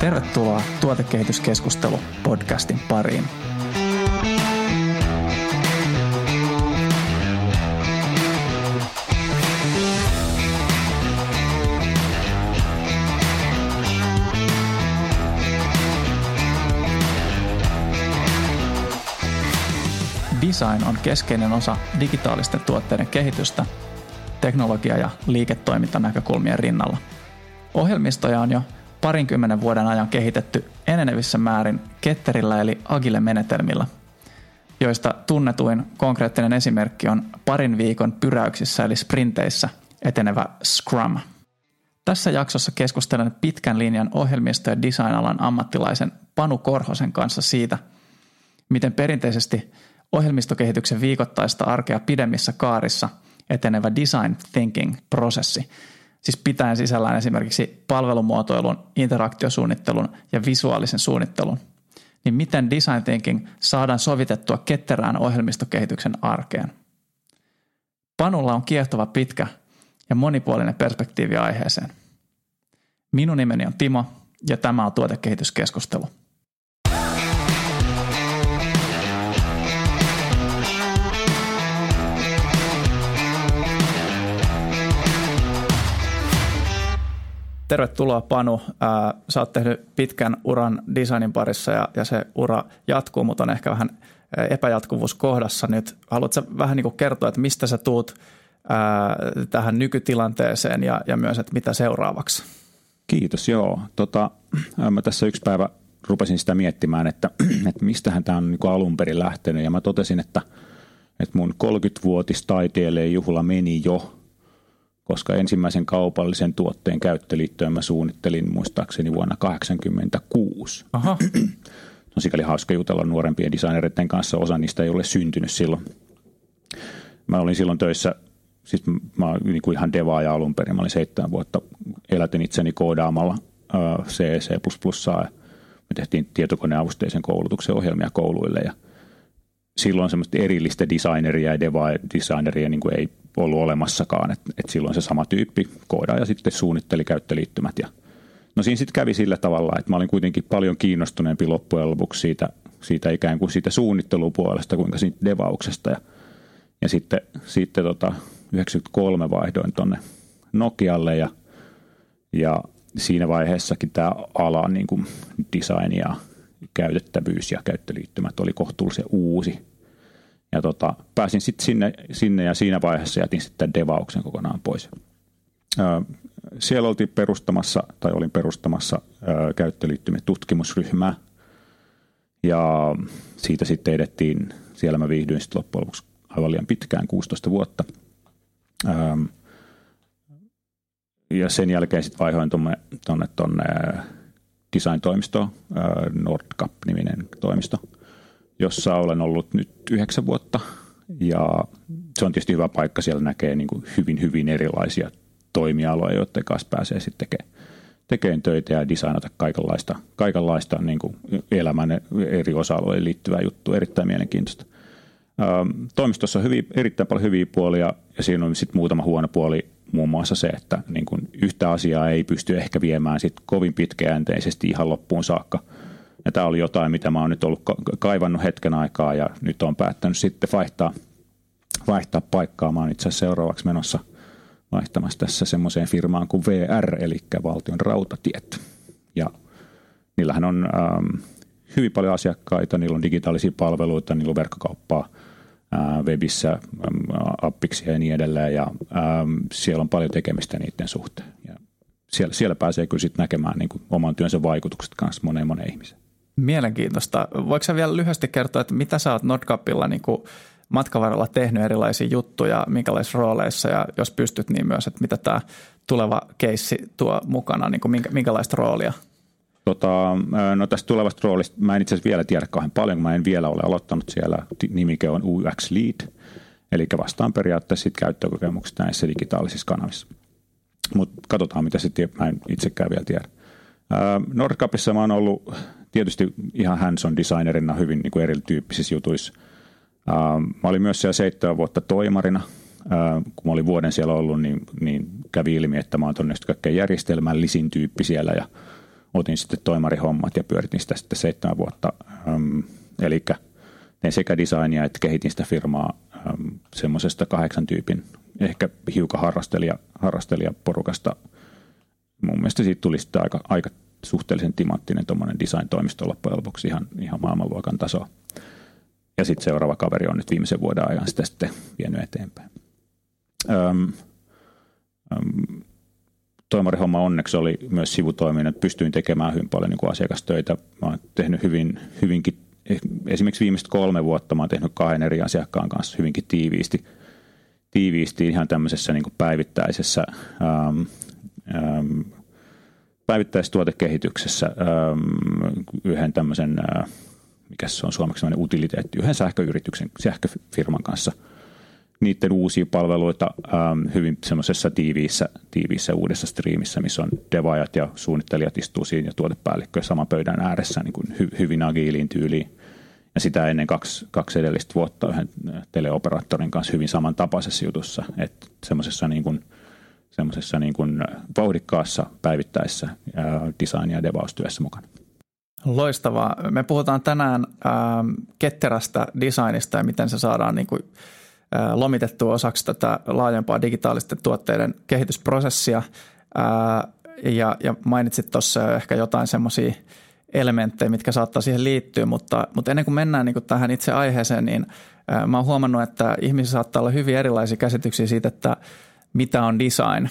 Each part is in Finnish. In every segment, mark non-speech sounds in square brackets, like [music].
Tervetuloa Tuotekehityskeskustelu podcastin pariin. Design on keskeinen osa digitaalisten tuotteiden kehitystä teknologia- ja liiketoimintanäkökulmien rinnalla. Ohjelmistoja on jo parinkymmenen vuoden ajan kehitetty enenevissä määrin ketterillä eli agile-menetelmillä, joista tunnetuin konkreettinen esimerkki on parin viikon pyräyksissä eli sprinteissä etenevä Scrum. Tässä jaksossa keskustelen pitkän linjan ohjelmisto- ja designalan ammattilaisen Panu Korhosen kanssa siitä, miten perinteisesti ohjelmistokehityksen viikoittaista arkea pidemmissä kaarissa etenevä design thinking-prosessi – siis pitäen sisällään esimerkiksi palvelumuotoilun, interaktiosuunnittelun ja visuaalisen suunnittelun, niin miten design thinking saadaan sovitettua ketterään ohjelmistokehityksen arkeen? Panulla on kiehtova pitkä ja monipuolinen perspektiivi aiheeseen. Minun nimeni on Timo ja tämä on tuotekehityskeskustelu. Tervetuloa Panu. Sä oot tehnyt pitkän uran designin parissa ja, ja se ura jatkuu, mutta on ehkä vähän epäjatkuvuus kohdassa nyt. Haluatko vähän niin kuin kertoa, että mistä sä tuut ää, tähän nykytilanteeseen ja, ja myös, että mitä seuraavaksi? Kiitos, joo. Tota, mä tässä yksi päivä rupesin sitä miettimään, että, [clears throat] että mistähän tämä on niin kuin alun perin lähtenyt ja mä totesin, että, että mun 30-vuotis taiteilijan juhla meni jo – koska ensimmäisen kaupallisen tuotteen käyttöliittoon mä suunnittelin muistaakseni vuonna 1986. Aha. on [clears throat] sikäli hauska jutella nuorempien designereiden kanssa, osa niistä ei ole syntynyt silloin. Mä olin silloin töissä, siis mä olin niin kuin ihan devaaja alun perin, mä olin seitsemän vuotta, elätin itseni koodaamalla C, C++, me tehtiin tietokoneavusteisen koulutuksen ohjelmia kouluille ja silloin semmoista erillistä designeria ja deva-designeria niin kuin ei ollut olemassakaan, että et silloin se sama tyyppi koodaa ja sitten suunnitteli käyttöliittymät. Ja no siinä sitten kävi sillä tavalla, että mä olin kuitenkin paljon kiinnostuneempi loppujen lopuksi siitä, siitä ikään kuin siitä suunnittelupuolesta kuin siitä devauksesta. Ja, ja sitten, sitten tota 93 vaihdoin tonne Nokialle ja, ja siinä vaiheessakin tämä ala niin kuin design ja käytettävyys ja käyttöliittymät oli kohtuullisen uusi ja tota, pääsin sitten sinne, sinne ja siinä vaiheessa jätin sitten devauksen kokonaan pois. Siellä oltiin perustamassa, tai olin perustamassa käyttöliittymien tutkimusryhmää. Ja siitä sitten edettiin, siellä mä viihdyin sitten loppujen lopuksi aivan liian pitkään, 16 vuotta. Ja sen jälkeen sitten vaihoin tuonne, tuonne, tuonne design-toimistoon, Nordcap-niminen toimisto – jossa olen ollut nyt yhdeksän vuotta. Ja se on tietysti hyvä paikka, siellä näkee niin kuin hyvin, hyvin erilaisia toimialoja, joiden kanssa pääsee sitten tekemään tekemään töitä ja designata kaikenlaista, kaikenlaista niin kuin elämän eri osa-alueille liittyvää juttua. Erittäin mielenkiintoista. Toimistossa on hyvin, erittäin paljon hyviä puolia ja siinä on sitten muutama huono puoli, muun muassa se, että niin kuin yhtä asiaa ei pysty ehkä viemään sit kovin pitkäjänteisesti ihan loppuun saakka – ja tämä oli jotain, mitä mä oon nyt ollut kaivannut hetken aikaa ja nyt on päättänyt sitten vaihtaa, vaihtaa paikkaa. Mä oon itse asiassa seuraavaksi menossa vaihtamassa tässä semmoiseen firmaan kuin VR, eli Valtion rautatiet. Ja niillähän on ähm, hyvin paljon asiakkaita, niillä on digitaalisia palveluita, niillä on verkkokauppaa äh, webissä, ähm, appiksi ja niin edelleen, ja ähm, siellä on paljon tekemistä niiden suhteen. Ja siellä, siellä pääsee kyllä sitten näkemään niin kuin oman työnsä vaikutukset kanssa moneen moneen ihmiseen. Mielenkiintoista. Voiko sä vielä lyhyesti kertoa, että mitä sä oot Nordcapilla niin matkan varrella tehnyt erilaisia juttuja, minkälaisissa rooleissa ja jos pystyt, niin myös, että mitä tämä tuleva keissi tuo mukana, niin kuin minkä, minkälaista roolia? Tota, no tästä tulevasta roolista mä en itse asiassa vielä tiedä kauhean paljon, mä en vielä ole aloittanut siellä. Nimike on UX Lead, eli vastaan periaatteessa sit käyttökokemukset näissä digitaalisissa kanavissa. Mutta katsotaan, mitä se mä en itsekään vielä tiedä. Nordcapissa mä oon ollut tietysti ihan hands-on designerina hyvin niin kuin erityyppisissä jutuissa. Mä olin myös siellä seitsemän vuotta toimarina. Kun mä olin vuoden siellä ollut, niin, niin kävi ilmi, että mä oon todennäköisesti kaikkein järjestelmällisin tyyppi siellä ja otin sitten toimarihommat ja pyöritin sitä sitten seitsemän vuotta. Eli tein sekä designia että kehitin sitä firmaa semmoisesta kahdeksan tyypin, ehkä hiukan harrastelija, harrastelijaporukasta. Mun mielestä siitä tuli sitten aika, aika suhteellisen timanttinen tuommoinen design-toimisto loppujen lopuksi ihan, ihan maailmanluokan taso. Ja sitten seuraava kaveri on nyt viimeisen vuoden ajan sitä sitten vienyt eteenpäin. Öm, öm, toimarihomma onneksi oli myös sivutoiminen, että pystyin tekemään hyvin paljon niin kuin asiakastöitä. Mä oon tehnyt hyvin, hyvinkin, esimerkiksi viimeiset kolme vuotta mä oon tehnyt kahden eri asiakkaan kanssa hyvinkin tiiviisti, tiiviisti ihan tämmöisessä niin kuin päivittäisessä äm, äm, päivittäistuotekehityksessä äm, yhden tämmöisen, äh, mikä se on suomeksi utiliteetti, yhden sähköyrityksen, sähköfirman kanssa – niiden uusia palveluita ähm, hyvin semmoisessa tiiviissä, tiiviissä uudessa striimissä, missä on devaajat ja suunnittelijat istuu siinä ja tuotepäällikkö saman pöydän ääressä niin kuin hy, hyvin agiiliin tyyliin. Ja sitä ennen kaksi, kaksi edellistä vuotta yhden teleoperaattorin kanssa hyvin samantapaisessa jutussa, että semmoisessa niin kuin, semmoisessa niin kuin vauhdikkaassa päivittäisessä äh, design- ja devaustyössä mukana. Loistavaa. Me puhutaan tänään äh, ketterästä designista ja miten se saadaan niin kuin lomitettua osaksi tätä laajempaa digitaalisten tuotteiden kehitysprosessia. Ja, ja mainitsit tuossa ehkä jotain semmoisia elementtejä, mitkä saattaa siihen liittyä, mutta, mutta ennen kuin mennään niin kuin tähän itse aiheeseen, niin mä oon huomannut, että ihmisissä saattaa olla hyvin erilaisia käsityksiä siitä, että mitä on design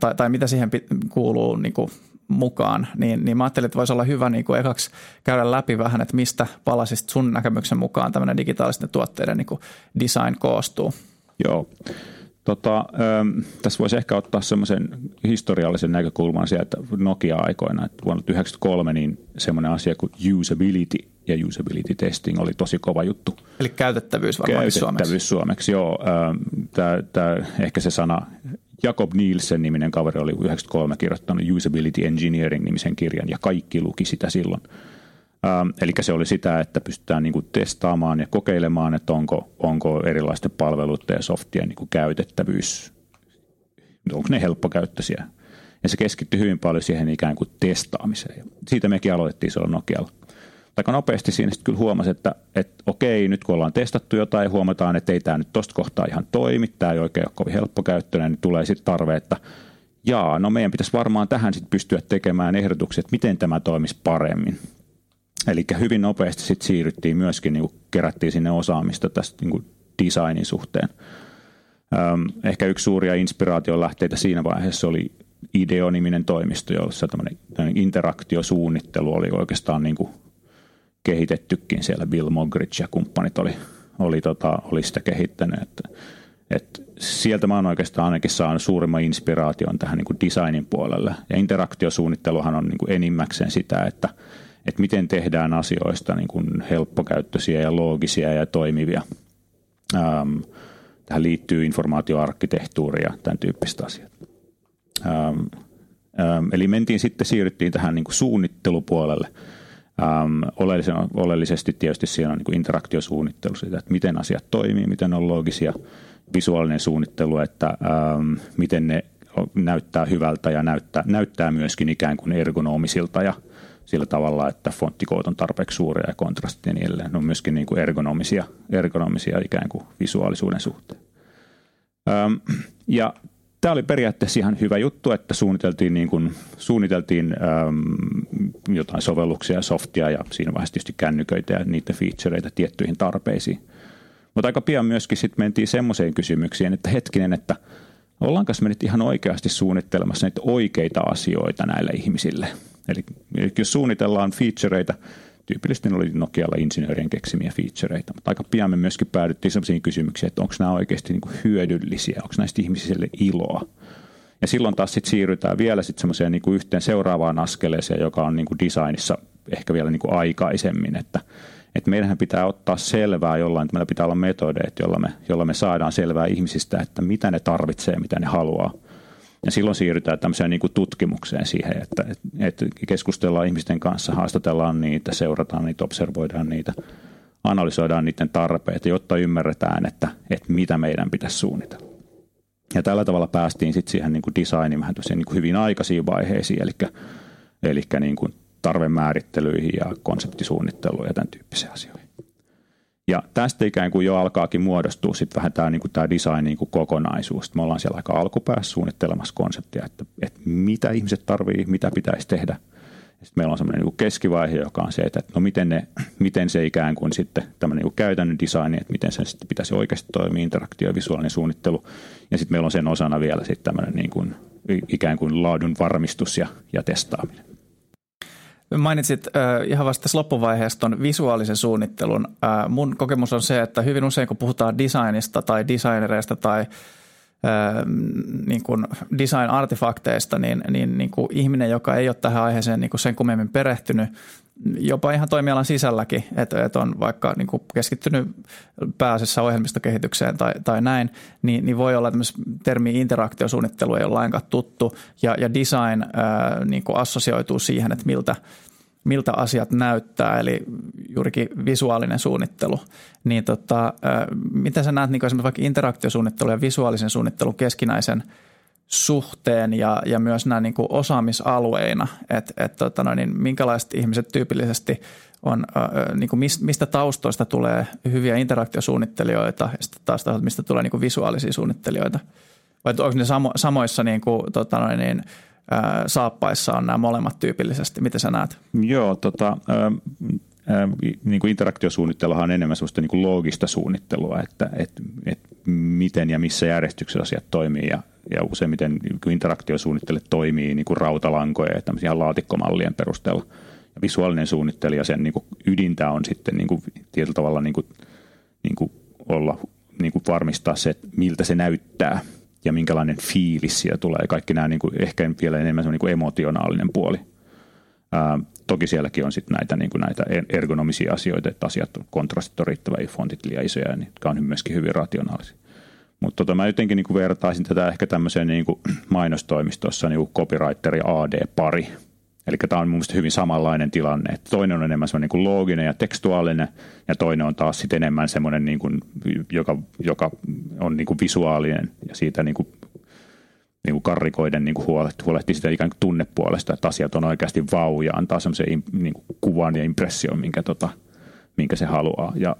tai, tai mitä siihen kuuluu niin kuin mukaan, niin, niin mä ajattelin, että voisi olla hyvä niin kuin ekaksi käydä läpi vähän, että mistä palasit sun näkemyksen mukaan tämmöinen digitaalisten tuotteiden niin kuin design koostuu. Joo. Tota, ähm, tässä voisi ehkä ottaa semmoisen historiallisen näkökulman sieltä Nokia-aikoina, että vuonna 1993 niin semmoinen asia kuin usability ja usability testing oli tosi kova juttu. Eli käytettävyys varmaan Käytettävyys suomeksi. suomeksi, joo. Tää, tää, ehkä se sana Jakob Nielsen niminen kaveri oli 93 kirjoittanut Usability Engineering-nimisen kirjan ja kaikki luki sitä silloin. Ähm, eli se oli sitä, että pystytään niin kuin testaamaan ja kokeilemaan, että onko, onko erilaisten palveluiden ja softien niin kuin käytettävyys, onko ne helppokäyttöisiä. Ja se keskittyi hyvin paljon siihen ikään kuin testaamiseen. Ja siitä mekin aloitettiin silloin Nokialla aika nopeasti siinä sitten kyllä huomasi, että, että okei, nyt kun ollaan testattu jotain huomataan, että ei tämä nyt tuosta kohtaa ihan toimi, tämä ei oikein ole kovin helppokäyttöinen, niin tulee sitten tarve, että jaa, no meidän pitäisi varmaan tähän sitten pystyä tekemään ehdotukset, että miten tämä toimisi paremmin. Eli hyvin nopeasti sitten siirryttiin myöskin, niin kerättiin sinne osaamista tästä niin designin suhteen. Ehkä yksi suuria inspiraation lähteitä siinä vaiheessa oli Ideo-niminen toimisto, jossa tämmöinen interaktiosuunnittelu oli oikeastaan niin kuin kehitettykin siellä. Bill Mogridge ja kumppanit oli, oli, tota, oli sitä kehittänyt. Että, et sieltä mä oon oikeastaan ainakin saanut suurimman inspiraation tähän niin kuin designin puolelle. Ja interaktiosuunnitteluhan on niin kuin enimmäkseen sitä, että, että miten tehdään asioista niin kuin helppokäyttöisiä ja loogisia ja toimivia. Ähm, tähän liittyy informaatioarkkitehtuuri ja tämän tyyppistä asiat. Ähm, ähm, eli mentiin sitten, siirryttiin tähän niin kuin suunnittelupuolelle – Ähm, oleellisesti tietysti siinä on niin interaktiosuunnittelu siitä, että miten asiat toimii, miten on loogisia, visuaalinen suunnittelu, että ähm, miten ne näyttää hyvältä ja näyttää, näyttää myöskin ikään kuin ergonomisilta ja sillä tavalla, että fonttikoot on tarpeeksi suuria ja kontrastit ja edelleen. Ne on myöskin niin kuin ergonomisia, ergonomisia ikään kuin visuaalisuuden suhteen. Ähm, ja tämä oli periaatteessa ihan hyvä juttu, että suunniteltiin, niin kuin, suunniteltiin äm, jotain sovelluksia ja softia ja siinä vaiheessa tietysti kännyköitä ja niiden featureita tiettyihin tarpeisiin. Mutta aika pian myöskin sitten mentiin semmoiseen kysymyksiin, että hetkinen, että ollaanko me nyt ihan oikeasti suunnittelemassa niitä oikeita asioita näille ihmisille. Eli jos suunnitellaan featureita, tyypillisesti ne oli Nokialla insinöörien keksimiä featureita, mutta aika pian me myöskin päädyttiin sellaisiin kysymyksiin, että onko nämä oikeasti niin kuin hyödyllisiä, onko näistä ihmisille iloa. Ja silloin taas sit siirrytään vielä sit niin yhteen seuraavaan askeleeseen, joka on niin kuin designissa ehkä vielä niin kuin aikaisemmin, että, että meidän pitää ottaa selvää jollain, että meillä pitää olla metodeet, jolla me, jolla me saadaan selvää ihmisistä, että mitä ne tarvitsee, mitä ne haluaa – ja silloin siirrytään tämmöiseen niin kuin tutkimukseen siihen, että, että keskustellaan ihmisten kanssa, haastatellaan niitä, seurataan niitä, observoidaan niitä, analysoidaan niiden tarpeita, jotta ymmärretään, että, että mitä meidän pitäisi suunnitella. Ja tällä tavalla päästiin sitten siihen niin kuin designiin vähän niin kuin hyvin aikaisiin vaiheisiin, eli, eli niin kuin tarvemäärittelyihin ja konseptisuunnitteluun ja tämän tyyppisiin asioihin. Ja tästä ikään kuin jo alkaakin muodostua sitten vähän tämä, niin tämä design niin kuin kokonaisuus. Me ollaan siellä aika alkupäässä suunnittelemassa konseptia, että, että mitä ihmiset tarvii, mitä pitäisi tehdä. Sitten meillä on semmoinen niin keskivaihe, joka on se, että no miten, ne, miten se ikään kuin sitten tämmöinen niin käytännön design, että miten se sitten pitäisi oikeasti toimia, interaktio visuaalinen suunnittelu. Ja sitten meillä on sen osana vielä sitten tämmöinen niin kuin, ikään kuin laadun varmistus ja, ja testaaminen. Mainitsit äh, ihan vasta loppuvaiheessa visuaalisen suunnittelun. Äh, mun kokemus on se, että hyvin usein kun puhutaan designista tai designereista tai äh, niin kuin design-artefakteista, niin, niin, niin kuin ihminen, joka ei ole tähän aiheeseen niin kuin sen kummemmin perehtynyt, jopa ihan toimialan sisälläkin, että, että on vaikka niin kuin keskittynyt pääasiassa ohjelmistokehitykseen tai, tai näin, niin, niin voi olla, että termi interaktiosuunnittelu ei ole lainkaan tuttu ja, ja design ää, niin kuin assosioituu siihen, että miltä, miltä asiat näyttää, eli juurikin visuaalinen suunnittelu. Niin tota, ää, miten sä näet niin esimerkiksi vaikka interaktiosuunnittelu ja visuaalisen suunnittelun keskinäisen – suhteen ja, ja myös nämä niin kuin osaamisalueina, että et, tota niin minkälaiset ihmiset tyypillisesti on, äh, niin kuin mistä taustoista tulee hyviä interaktiosuunnittelijoita ja sitten taas mistä tulee niin kuin visuaalisia suunnittelijoita. Vai onko ne samo, samoissa niin kuin, tota no, niin, äh, saappaissa on nämä molemmat tyypillisesti? Miten sä näet? Joo, tota, äh, niin kuin interaktiosuunnitteluhan on enemmän sellaista niin kuin loogista suunnittelua, että, että, että miten ja missä järjestyksessä asiat toimii ja, ja useimmiten niin interaktiosuunnittelu toimii niin kuin rautalankoja ja tämmöisiä laatikkomallien perusteella. Ja visuaalinen suunnittelija, sen niin kuin ydintä on sitten niin kuin tietyllä tavalla niin kuin, niin kuin olla, niin kuin varmistaa se, että miltä se näyttää ja minkälainen fiilis siellä tulee. Kaikki nämä niin kuin, ehkä vielä enemmän niin kuin emotionaalinen puoli. Toki sielläkin on sitten näitä, niin kuin näitä ergonomisia asioita, että asiat on kontrastit on riittävä, fontit liian isoja, niin, jotka on myöskin hyvin rationaalisia. Mutta tota, mä jotenkin niin kuin vertaisin tätä ehkä tämmöiseen niin kuin mainostoimistossa niin kuin copywriter ja AD-pari. Eli tämä on mun hyvin samanlainen tilanne. Että toinen on enemmän semmoinen niin looginen ja tekstuaalinen, ja toinen on taas sitten enemmän semmoinen, niin kuin, joka, joka on niin kuin visuaalinen ja siitä niin kuin niin kuin karrikoiden niin kuin huolehtii, huolehtii sitä ikään kuin tunnepuolesta, että asiat on oikeasti vau ja antaa semmoisen niin kuin kuvan ja impression, minkä, tota, minkä se haluaa. Ja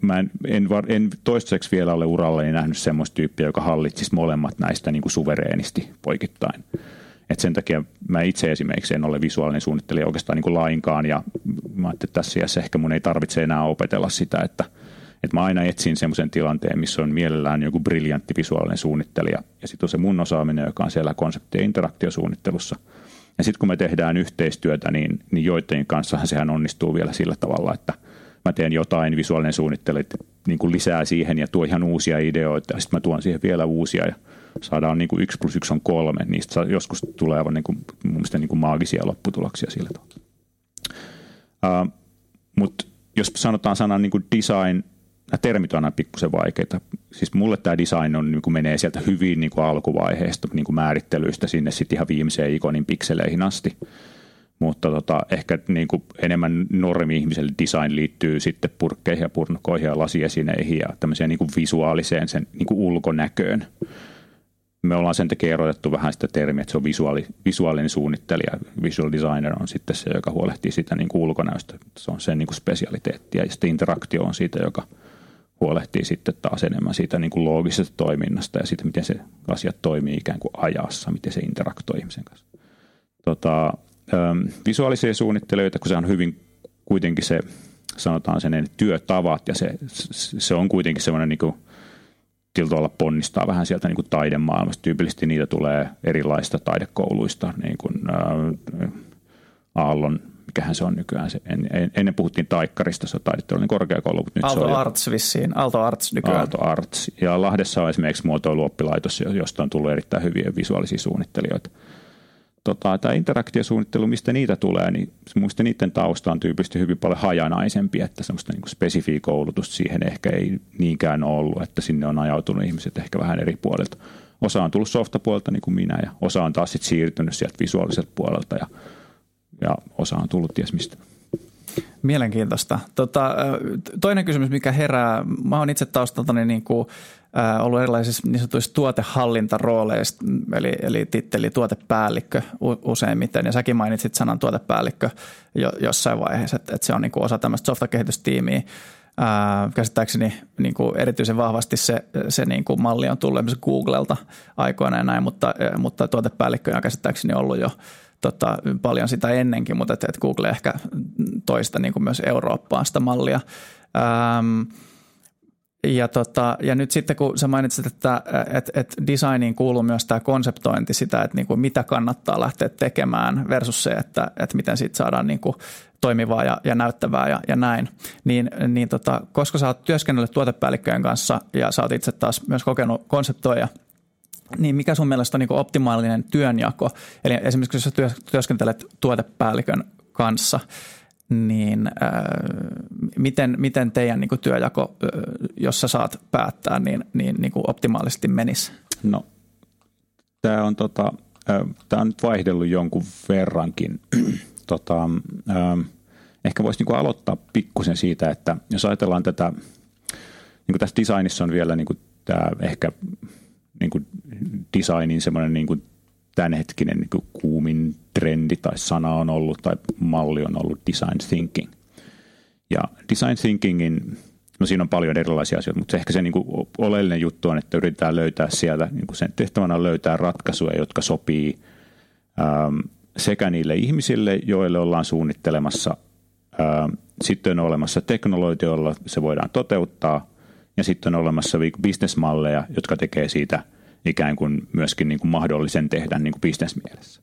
mä en, en, en toistaiseksi vielä ole urallani nähnyt semmoista tyyppiä, joka hallitsisi molemmat näistä niin kuin suvereenisti poikittain. Et sen takia mä itse esimerkiksi en ole visuaalinen suunnittelija oikeastaan niin kuin lainkaan ja mä ajattelin, että tässä ehkä mun ei tarvitse enää opetella sitä, että – että mä aina etsin semmoisen tilanteen, missä on mielellään joku briljantti visuaalinen suunnittelija ja sitten on se mun osaaminen, joka on siellä konsepti- ja interaktiosuunnittelussa. Ja sitten kun me tehdään yhteistyötä, niin, niin joiden kanssa sehän onnistuu vielä sillä tavalla, että mä teen jotain visuaalinen suunnittelu niin kuin lisää siihen ja tuo ihan uusia ideoita ja sitten mä tuon siihen vielä uusia ja saadaan niin kuin yksi plus yksi on kolme. Niistä joskus tulee aivan niin kuin, mun mielestä niin kuin maagisia lopputuloksia sillä tavalla. Uh, Mutta jos sanotaan sanan niin kuin design nämä termit on aina pikkusen vaikeita. Siis mulle tämä design on, niin kuin menee sieltä hyvin niin kuin alkuvaiheesta niin kuin määrittelyistä sinne sitten ihan viimeiseen ikonin pikseleihin asti. Mutta tota, ehkä niin kuin enemmän normi-ihmiselle design liittyy sitten purkkeihin ja purnukoihin ja lasiesineihin ja tämmöiseen niin kuin visuaaliseen sen niin kuin ulkonäköön. Me ollaan sen takia erotettu vähän sitä termiä, että se on visuaali, visuaalinen suunnittelija. Visual designer on sitten se, joka huolehtii sitä niin kuin ulkonäöstä. Se on sen niin kuin spesialiteetti ja sitten interaktio on siitä, joka – huolehtii sitten taas enemmän siitä niin kuin loogisesta toiminnasta ja siitä, miten se asiat toimii ikään kuin ajassa, miten se interaktoi ihmisen kanssa. Tota, ähm, visuaalisia suunnittelijoita, kun se on hyvin kuitenkin se, sanotaan sen työtavat ja se, se on kuitenkin semmoinen niin kuin, tavalla ponnistaa vähän sieltä niin kuin taidemaailmasta. Tyypillisesti niitä tulee erilaista taidekouluista, niin kuin äh, Aallon mikähän se on nykyään. Se, en, en, ennen puhuttiin taikkarista, se on taidetteellinen korkeakoulu, mutta nyt Aalto se on Arts jo, vissiin, Aalto Arts nykyään. Aalto Arts. Ja Lahdessa on esimerkiksi muotoiluoppilaitos, josta on tullut erittäin hyviä visuaalisia suunnittelijoita. Tota, tämä interaktiosuunnittelu, mistä niitä tulee, niin muista niiden tausta on tyypillisesti hyvin paljon hajanaisempi, että semmoista niin spesifiä koulutusta siihen ehkä ei niinkään ollut, että sinne on ajautunut ihmiset ehkä vähän eri puolilta. Osa on tullut softapuolelta niin kuin minä ja osa on taas sit siirtynyt sieltä visuaaliselta puolelta ja ja osa on tullut ties mistä. Mielenkiintoista. Tota, toinen kysymys, mikä herää, mä oon itse taustaltani niin kuin, äh, ollut erilaisissa niin sanotuissa tuotehallintarooleissa, eli, eli titteli tuotepäällikkö useimmiten, ja säkin mainitsit sanan tuotepäällikkö jo, jossain vaiheessa, että, että se on niin kuin osa tämmöistä softakehitystiimiä. Ää, käsittääkseni niin kuin erityisen vahvasti se, se niin kuin malli on tullut Googlelta aikoina ja näin, mutta, mutta tuotepäällikkö on käsittääkseni ollut jo tota, paljon sitä ennenkin, mutta että, että Google ehkä toista niin kuin myös Eurooppaan sitä mallia. Ähm, ja, tota, ja nyt sitten kun sä mainitsit, että et, et designiin kuuluu myös tämä konseptointi sitä, että niin kuin mitä kannattaa lähteä tekemään versus se, että, että miten siitä saadaan niin kuin toimivaa ja, ja näyttävää ja, ja näin. Niin, niin tota, koska sä oot työskennellyt tuotepäällikköjen kanssa ja sä oot itse taas myös kokenut konseptoija – niin mikä sun mielestä on niin optimaalinen työnjako? Eli esimerkiksi jos sä työskentelet tuotepäällikön kanssa, niin äh, miten, miten teidän niin työjako, äh, jos sä saat päättää, niin, niin, niin optimaalisesti menisi? No, tämä on, tota, äh, on nyt vaihdellut jonkun verrankin. [clears throat] tota, äh, ehkä voisi niin aloittaa pikkusen siitä, että jos ajatellaan tätä, niin kuin tässä designissa on vielä niin kuin tämä ehkä niin kuin designin semmoinen niin kuin tämänhetkinen niin kuin kuumin trendi tai sana on ollut tai malli on ollut design thinking. Ja design thinkingin, no siinä on paljon erilaisia asioita, mutta ehkä se niin kuin oleellinen juttu on, että yritetään löytää sieltä, niin kuin sen tehtävänä on löytää ratkaisuja, jotka sopii ähm, sekä niille ihmisille, joille ollaan suunnittelemassa, ähm, sitten on olemassa teknologioilla, se voidaan toteuttaa, ja sitten on olemassa bisnesmalleja, jotka tekee siitä ikään kuin myöskin niin kuin mahdollisen tehdä niin kuin bisnesmielessä.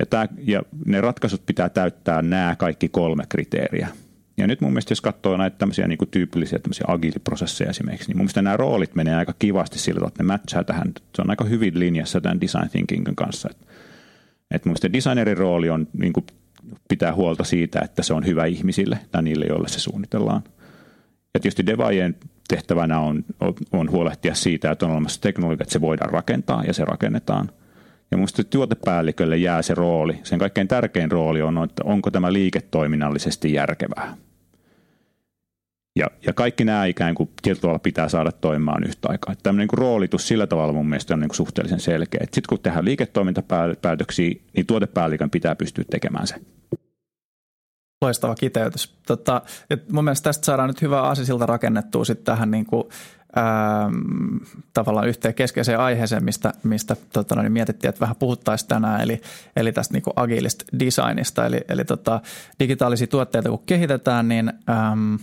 Ja, tämä, ja ne ratkaisut pitää täyttää nämä kaikki kolme kriteeriä. Ja nyt mun mielestä, jos katsoo näitä tämmöisiä niin kuin tyypillisiä tämmöisiä agiliprosesseja esimerkiksi, niin mun mielestä nämä roolit menee aika kivasti sillä että ne matchaa tähän. Se on aika hyvin linjassa tämän design thinkingin kanssa. Että, että mun mielestä designerin rooli on niin kuin pitää huolta siitä, että se on hyvä ihmisille tai niille, joille se suunnitellaan. Ja tietysti devaajien tehtävänä on, on huolehtia siitä, että on olemassa teknologia, että se voidaan rakentaa ja se rakennetaan. Ja minusta tuotepäällikölle jää se rooli, sen kaikkein tärkein rooli on, että onko tämä liiketoiminnallisesti järkevää. Ja, ja kaikki nämä ikään kuin tietyllä tavalla pitää saada toimimaan yhtä aikaa. Että tämmöinen niin roolitus sillä tavalla mun mielestä on niin kuin suhteellisen selkeä. Sitten kun tehdään liiketoimintapäätöksiä, niin tuotepäällikön pitää pystyä tekemään se. Loistava kiteytys. Tota, et mun mielestä tästä saadaan nyt hyvä asisilta rakennettua sitten tähän niin kuin, ää, tavallaan yhteen keskeiseen aiheeseen, mistä, mistä tota, niin mietittiin, että vähän puhuttaisiin tänään, eli, eli tästä niin kuin agilista designista. Eli, eli tota, digitaalisia tuotteita kun kehitetään, niin äm,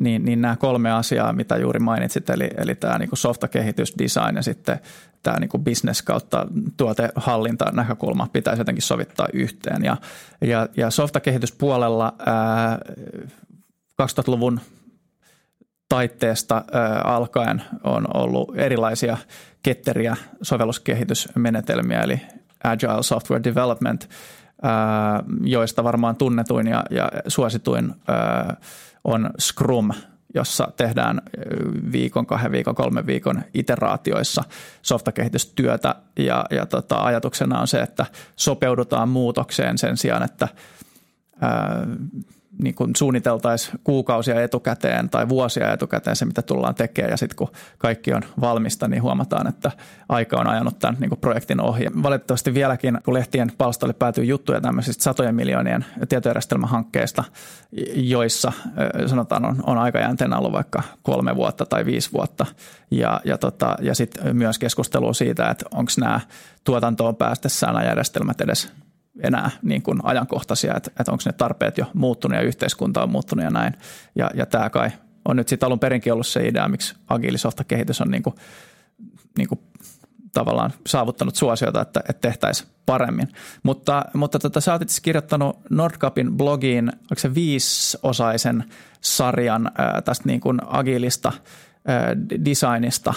niin, niin nämä kolme asiaa, mitä juuri mainitsit, eli, eli tämä niin softakehitys, design ja sitten tämä niin kuin business kautta tuotehallinta näkökulma pitäisi jotenkin sovittaa yhteen. Ja, ja, ja softakehityspuolella ää, 2000-luvun taitteesta ää, alkaen on ollut erilaisia ketteriä sovelluskehitysmenetelmiä, eli Agile Software Development, ää, joista varmaan tunnetuin ja, ja suosituin ää, on Scrum – jossa tehdään viikon, kahden viikon, kolmen viikon iteraatioissa softakehitystyötä. Ja, ja tota, ajatuksena on se, että sopeudutaan muutokseen sen sijaan, että ää, niin kuin suunniteltaisiin kuukausia etukäteen tai vuosia etukäteen se, mitä tullaan tekemään. Ja sitten kun kaikki on valmista, niin huomataan, että aika on ajanut tämän niin kuin projektin ohi. Valitettavasti vieläkin, kun lehtien palstoille päätyy juttuja tämmöisistä satojen miljoonien tietojärjestelmähankkeista, joissa sanotaan on, on aikajänteen ollut vaikka kolme vuotta tai viisi vuotta. Ja, ja, tota, ja sitten myös keskustelua siitä, että onko nämä tuotantoon päästessään nämä järjestelmät edes enää niin kuin ajankohtaisia, että, että onko ne tarpeet jo muuttunut ja yhteiskunta on muuttunut ja näin. Ja, ja tämä kai on nyt sitten alun perinkin ollut se idea, miksi agilisofta kehitys on niin kuin, niin kuin tavallaan saavuttanut suosiota, että, että tehtäisiin paremmin. Mutta, mutta tota, sä oot kirjoittanut Nordcapin blogiin, onko se viisosaisen sarjan ää, tästä niin kuin agilista ää, designista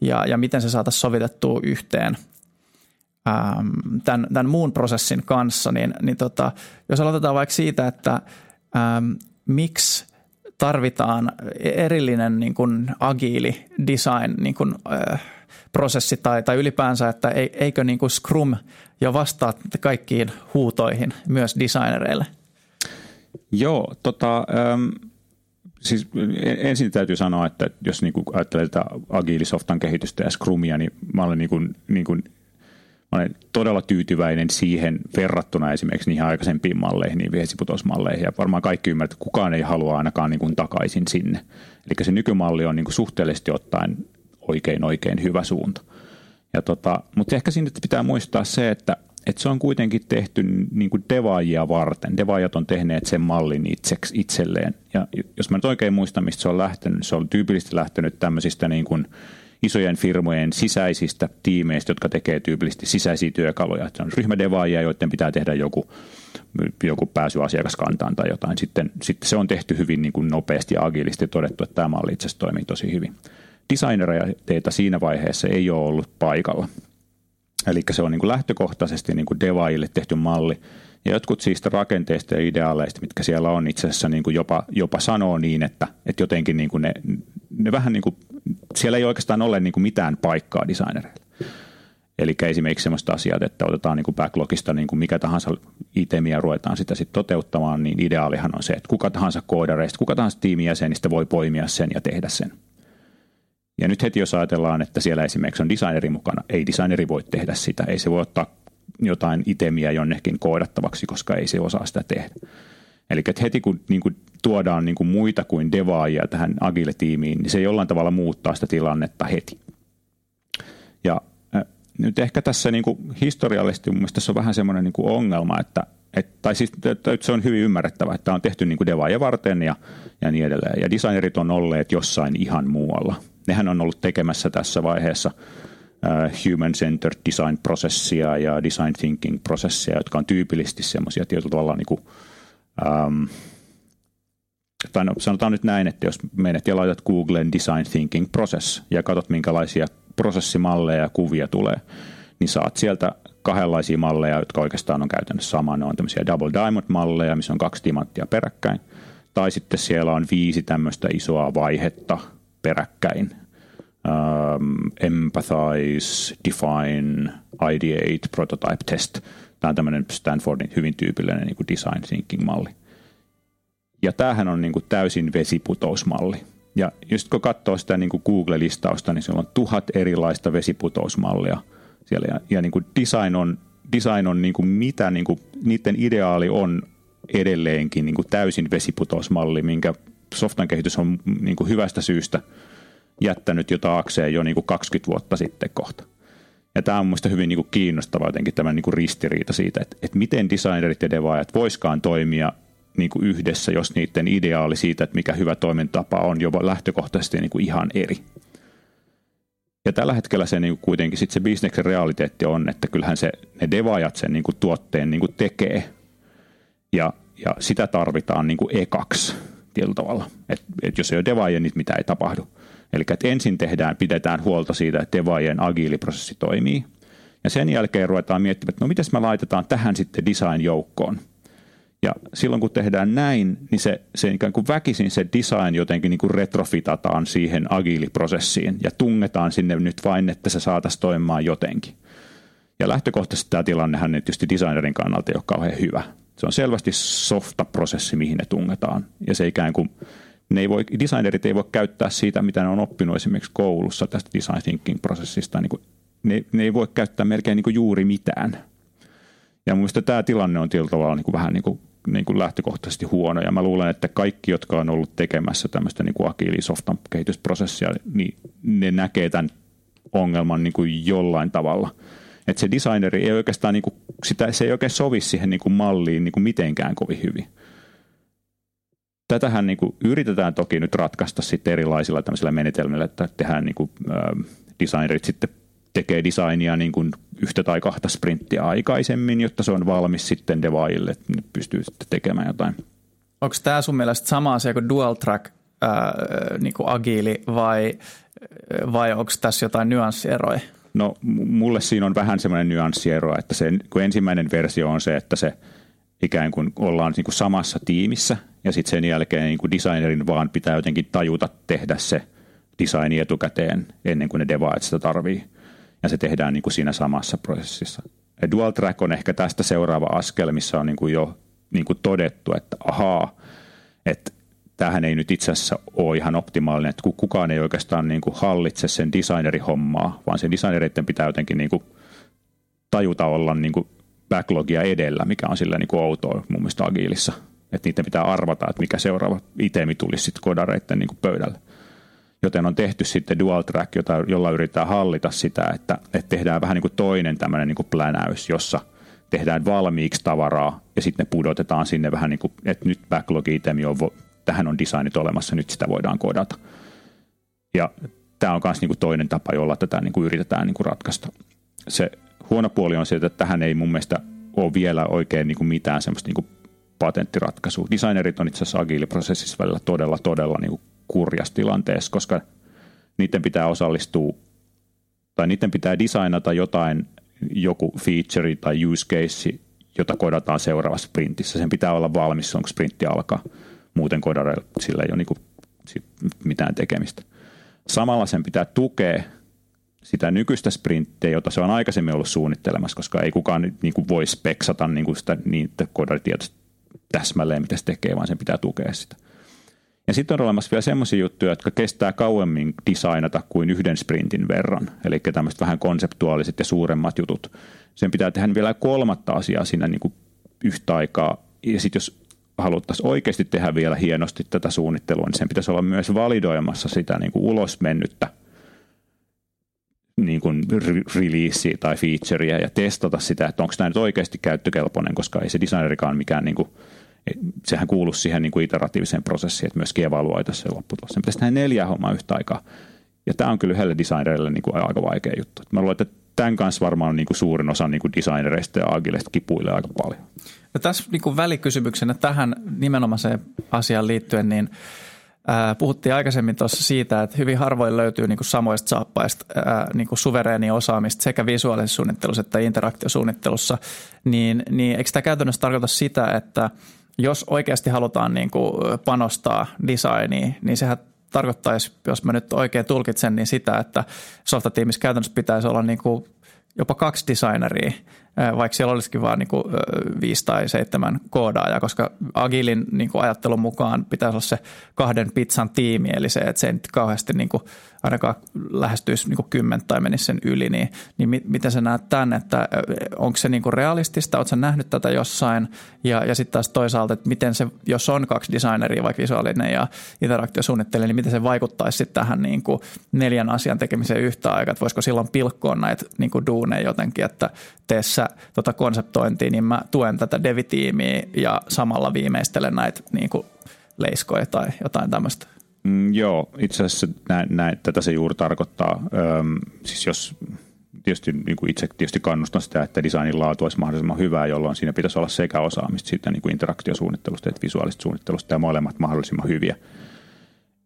ja, ja miten se saataisiin sovitettua yhteen – Ähm, tämän, tämän muun prosessin kanssa, niin, niin tota, jos aloitetaan vaikka siitä, että ähm, miksi tarvitaan erillinen niin kuin agiili design niin kuin, äh, prosessi tai, tai ylipäänsä, että eikö niin kuin Scrum jo vastaa kaikkiin huutoihin myös designereille? Joo, tota, ähm, siis ensin täytyy sanoa, että jos niin ajattelee tätä Agilisoftan kehitystä ja Scrumia, niin mä olen, niin kuin, niin kuin, mä olen todella tyytyväinen siihen verrattuna esimerkiksi niihin aikaisempiin malleihin, niin vesiputosmalleihin. Ja varmaan kaikki ymmärtävät, että kukaan ei halua ainakaan niin kuin takaisin sinne. Eli se nykymalli on niin kuin suhteellisesti ottaen oikein oikein hyvä suunta. Ja tota, mutta ehkä siinä pitää muistaa se, että että se on kuitenkin tehty niin kuin devaajia varten. Devaajat on tehneet sen mallin itseksi, itselleen. Ja jos mä nyt oikein muistan, mistä se on lähtenyt, se on tyypillisesti lähtenyt tämmöisistä niin kuin isojen firmojen sisäisistä tiimeistä, jotka tekee tyypillisesti sisäisiä työkaluja. Se on ryhmädevaajia, joiden pitää tehdä joku, joku pääsy asiakaskantaan tai jotain. Sitten, sitten se on tehty hyvin niin kuin nopeasti ja agiilisti todettu, että tämä malli itse asiassa toimii tosi hyvin. Designereita siinä vaiheessa ei ole ollut paikalla. Eli se on niin kuin lähtökohtaisesti niin kuin devaajille tehty malli. Ja jotkut siitä rakenteista ja ideaaleista, mitkä siellä on itse asiassa niin kuin jopa, jopa sanoo niin, että, että jotenkin niin kuin ne, ne vähän niin kuin, siellä ei oikeastaan ole niin kuin mitään paikkaa designereille. Eli esimerkiksi sellaista asiat, että otetaan niin kuin backlogista niin kuin mikä tahansa itemiä ruvetaan sitä sitten toteuttamaan, niin ideaalihan on se, että kuka tahansa koodareista, kuka tahansa tiimijäsenistä voi poimia sen ja tehdä sen. Ja nyt heti jos ajatellaan, että siellä esimerkiksi on designeri mukana, ei designeri voi tehdä sitä, ei se voi ottaa jotain itemiä jonnekin koodattavaksi, koska ei se osaa sitä tehdä. Eli heti kun niin kuin tuodaan niin kuin muita kuin devaajia tähän Agile-tiimiin, niin se jollain tavalla muuttaa sitä tilannetta heti. Ja äh, nyt ehkä tässä niin kuin historiallisesti mun tässä on vähän semmoinen niin kuin ongelma, että, et, tai siis että se on hyvin ymmärrettävä, että tämä on tehty niin devaajia varten ja, ja niin edelleen. Ja designerit on olleet jossain ihan muualla – nehän on ollut tekemässä tässä vaiheessa human-centered design-prosessia ja design thinking-prosessia, jotka on tyypillisesti semmoisia tietyllä tavalla niin kuin, um, tai no, sanotaan nyt näin, että jos menet ja laitat Googlen design thinking process ja katsot minkälaisia prosessimalleja ja kuvia tulee, niin saat sieltä kahdenlaisia malleja, jotka oikeastaan on käytännössä sama. Ne on tämmöisiä double diamond-malleja, missä on kaksi timanttia peräkkäin. Tai sitten siellä on viisi tämmöistä isoa vaihetta – peräkkäin. Um, empathize, define, ideate, prototype, test. Tämä on tämmöinen Stanfordin hyvin tyypillinen niin kuin design thinking-malli. Ja tämähän on niin kuin täysin vesiputousmalli. Ja just kun katsoo sitä niin kuin Google-listausta, niin siellä on tuhat erilaista vesiputousmallia siellä. Ja, ja niin kuin design on, design on niin kuin mitä, niin kuin, niiden ideaali on edelleenkin niin kuin täysin vesiputousmalli, minkä softan kehitys on niin kuin hyvästä syystä jättänyt jo taakseen jo niin kuin 20 vuotta sitten kohta. Ja tämä on mielestäni hyvin niin kuin kiinnostava jotenkin tämä niin kuin ristiriita siitä, että, että miten designerit ja devaajat voiskaan toimia niin kuin yhdessä, jos niiden ideaali siitä, että mikä hyvä toimintatapa on jo lähtökohtaisesti niin kuin ihan eri. Ja tällä hetkellä se niin kuin kuitenkin sit se bisneksen realiteetti on, että kyllähän se, ne devaajat sen niin kuin tuotteen niin kuin tekee. Ja, ja sitä tarvitaan niin kuin ekaksi tietyllä tavalla. Et, et jos ei ole devaajia, niin mitä ei tapahdu. Eli että ensin tehdään, pidetään huolta siitä, että devaajien agiiliprosessi toimii. Ja sen jälkeen ruvetaan miettimään, että no miten me laitetaan tähän sitten design-joukkoon. Ja silloin kun tehdään näin, niin se, se ikään kuin väkisin se design jotenkin niin kuin retrofitataan siihen agiiliprosessiin ja tungetaan sinne nyt vain, että se saataisiin toimimaan jotenkin. Ja lähtökohtaisesti tämä tilannehan tietysti designerin kannalta ei ole kauhean hyvä. Se on selvästi softa prosessi, mihin ne tungetaan. Ja se ikään kuin, ne ei voi, designerit ei voi käyttää siitä, mitä ne on oppinut esimerkiksi koulussa tästä design thinking-prosessista. Niin kuin, ne, ne ei voi käyttää melkein niin kuin juuri mitään. Ja mun mielestä tämä tilanne on tietyllä tavalla niin kuin vähän niin kuin, niin kuin lähtökohtaisesti huono. Ja mä luulen, että kaikki, jotka on ollut tekemässä tämmöistä niin kuin agili softan kehitysprosessia, niin ne näkee tämän ongelman niin kuin jollain tavalla – että se designeri ei oikeastaan, niin kuin, sitä, se ei oikein sovi siihen niin kuin malliin niin kuin mitenkään kovin hyvin. Tätähän niin kuin yritetään toki nyt ratkaista sitten erilaisilla tämmöisillä menetelmillä, että tehdään niin kuin, äh, designerit sitten tekee designia niin kuin yhtä tai kahta sprinttiä aikaisemmin, jotta se on valmis sitten devaajille, että ne pystyy sitten tekemään jotain. Onko tämä sun mielestä sama asia kuin dual track äh, niin kuin agiili vai, vai onko tässä jotain nyanssieroja? No mulle siinä on vähän semmoinen nyanssiero, että se, kun ensimmäinen versio on se, että se ikään kuin ollaan niin kuin samassa tiimissä ja sitten sen jälkeen niin kuin designerin vaan pitää jotenkin tajuta tehdä se designi etukäteen ennen kuin ne devaajat sitä tarvii. Ja se tehdään niin kuin siinä samassa prosessissa. Ja dual track on ehkä tästä seuraava askel, missä on niin kuin jo niin kuin todettu, että ahaa, että tämähän ei nyt itse asiassa ole ihan optimaalinen, että kukaan ei oikeastaan niin kuin hallitse sen designerihommaa, vaan sen designereiden pitää jotenkin niin kuin tajuta olla niin kuin backlogia edellä, mikä on sillä niin kuin outoa mun mielestä Agilissa. Että niiden pitää arvata, että mikä seuraava itemi tulisi sitten kodareiden niin kuin pöydälle. Joten on tehty sitten dual track, jota, jolla yritetään hallita sitä, että, että tehdään vähän niin kuin toinen tämmöinen niin kuin plänäys, jossa tehdään valmiiksi tavaraa ja sitten pudotetaan sinne vähän niin kuin, että nyt backlog-itemi on, tähän on designit olemassa, nyt sitä voidaan kodata. Ja tämä on myös niin toinen tapa, jolla tätä niin kuin yritetään niin kuin ratkaista. Se huono puoli on se, että tähän ei mun mielestä ole vielä oikein niin kuin mitään semmoista niin kuin patenttiratkaisua. Designerit on itse asiassa agiiliprosessissa välillä todella, todella niin kuin kurjas tilanteessa, koska niiden pitää osallistua tai niiden pitää designata jotain, joku feature tai use case, jota kodataan seuraavassa sprintissä. Sen pitää olla valmis, onko sprintti alkaa. Muuten kodareilla sillä ei ole niin kuin mitään tekemistä. Samalla sen pitää tukea sitä nykyistä sprinttiä, jota se on aikaisemmin ollut suunnittelemassa, koska ei kukaan niin kuin voi speksata niin kuin sitä, niin, että kodari täsmälleen, mitä se tekee, vaan sen pitää tukea sitä. Ja sitten on olemassa vielä sellaisia juttuja, jotka kestää kauemmin designata kuin yhden sprintin verran. Eli tämmöiset vähän konseptuaaliset ja suuremmat jutut. Sen pitää tehdä vielä kolmatta asiaa siinä niin kuin yhtä aikaa. Ja sitten jos haluttaisiin oikeasti tehdä vielä hienosti tätä suunnittelua, niin sen pitäisi olla myös validoimassa sitä niin kuin ulos mennyttä niin kuin release tai featurea ja testata sitä, että onko tämä nyt oikeasti käyttökelpoinen, koska ei se designerikaan mikään niin kuin – sehän kuuluu siihen niin kuin iteratiiviseen prosessiin, että myöskin evaluoita se lopputulos. Sen pitäisi tehdä neljä hommaa yhtä aikaa. Ja tämä on kyllä yhdelle designerille niin kuin aika vaikea juttu. Mä luulen, että tämän kanssa varmaan niin kuin suurin osa niin kuin designereista ja agileista kipuilee aika paljon. No tässä niin kuin välikysymyksenä tähän nimenomaiseen asiaan liittyen, niin puhuttiin aikaisemmin tuossa siitä, että hyvin harvoin löytyy niin samoista saappaista ää, niin osaamista sekä visuaalisessa suunnittelussa että interaktiosuunnittelussa, niin, niin eikö tämä käytännössä tarkoita sitä, että – jos oikeasti halutaan niin panostaa designiin, niin sehän tarkoittaisi, jos mä nyt oikein tulkitsen, niin sitä, että softatiimissä käytännössä pitäisi olla niin jopa kaksi designeria, vaikka siellä olisikin vain niin viisi tai seitsemän koodaajaa, koska Agilin niin kuin ajattelun mukaan pitäisi olla se kahden pizzan tiimi, eli se, että se ei nyt kauheasti niin kuin ainakaan lähestyisi niin kuin kymmentä tai menisi sen yli, niin, niin miten sä näet tämän, että onko se niin kuin realistista, oletko nähnyt tätä jossain, ja, ja sitten taas toisaalta, että miten se, jos on kaksi designeria, vaikka visuaalinen ja interaktiosuunnittelija, niin miten se vaikuttaisi sitten tähän niin kuin neljän asian tekemiseen yhtä aikaa, että voisiko silloin pilkkoa näitä niin kuin duuneja jotenkin, että tee sä tota konseptointia, niin mä tuen tätä devitiimiä ja samalla viimeistelen näitä niin kuin leiskoja tai jotain tämmöistä. Mm, joo, itse asiassa näin, näin, tätä se juuri tarkoittaa. Öm, siis jos tietysti niin kuin itse tietysti kannustan sitä, että designin laatu olisi mahdollisimman hyvää, jolloin siinä pitäisi olla sekä osaamista sitten niin kuin interaktiosuunnittelusta että visuaalista suunnittelusta ja molemmat mahdollisimman hyviä.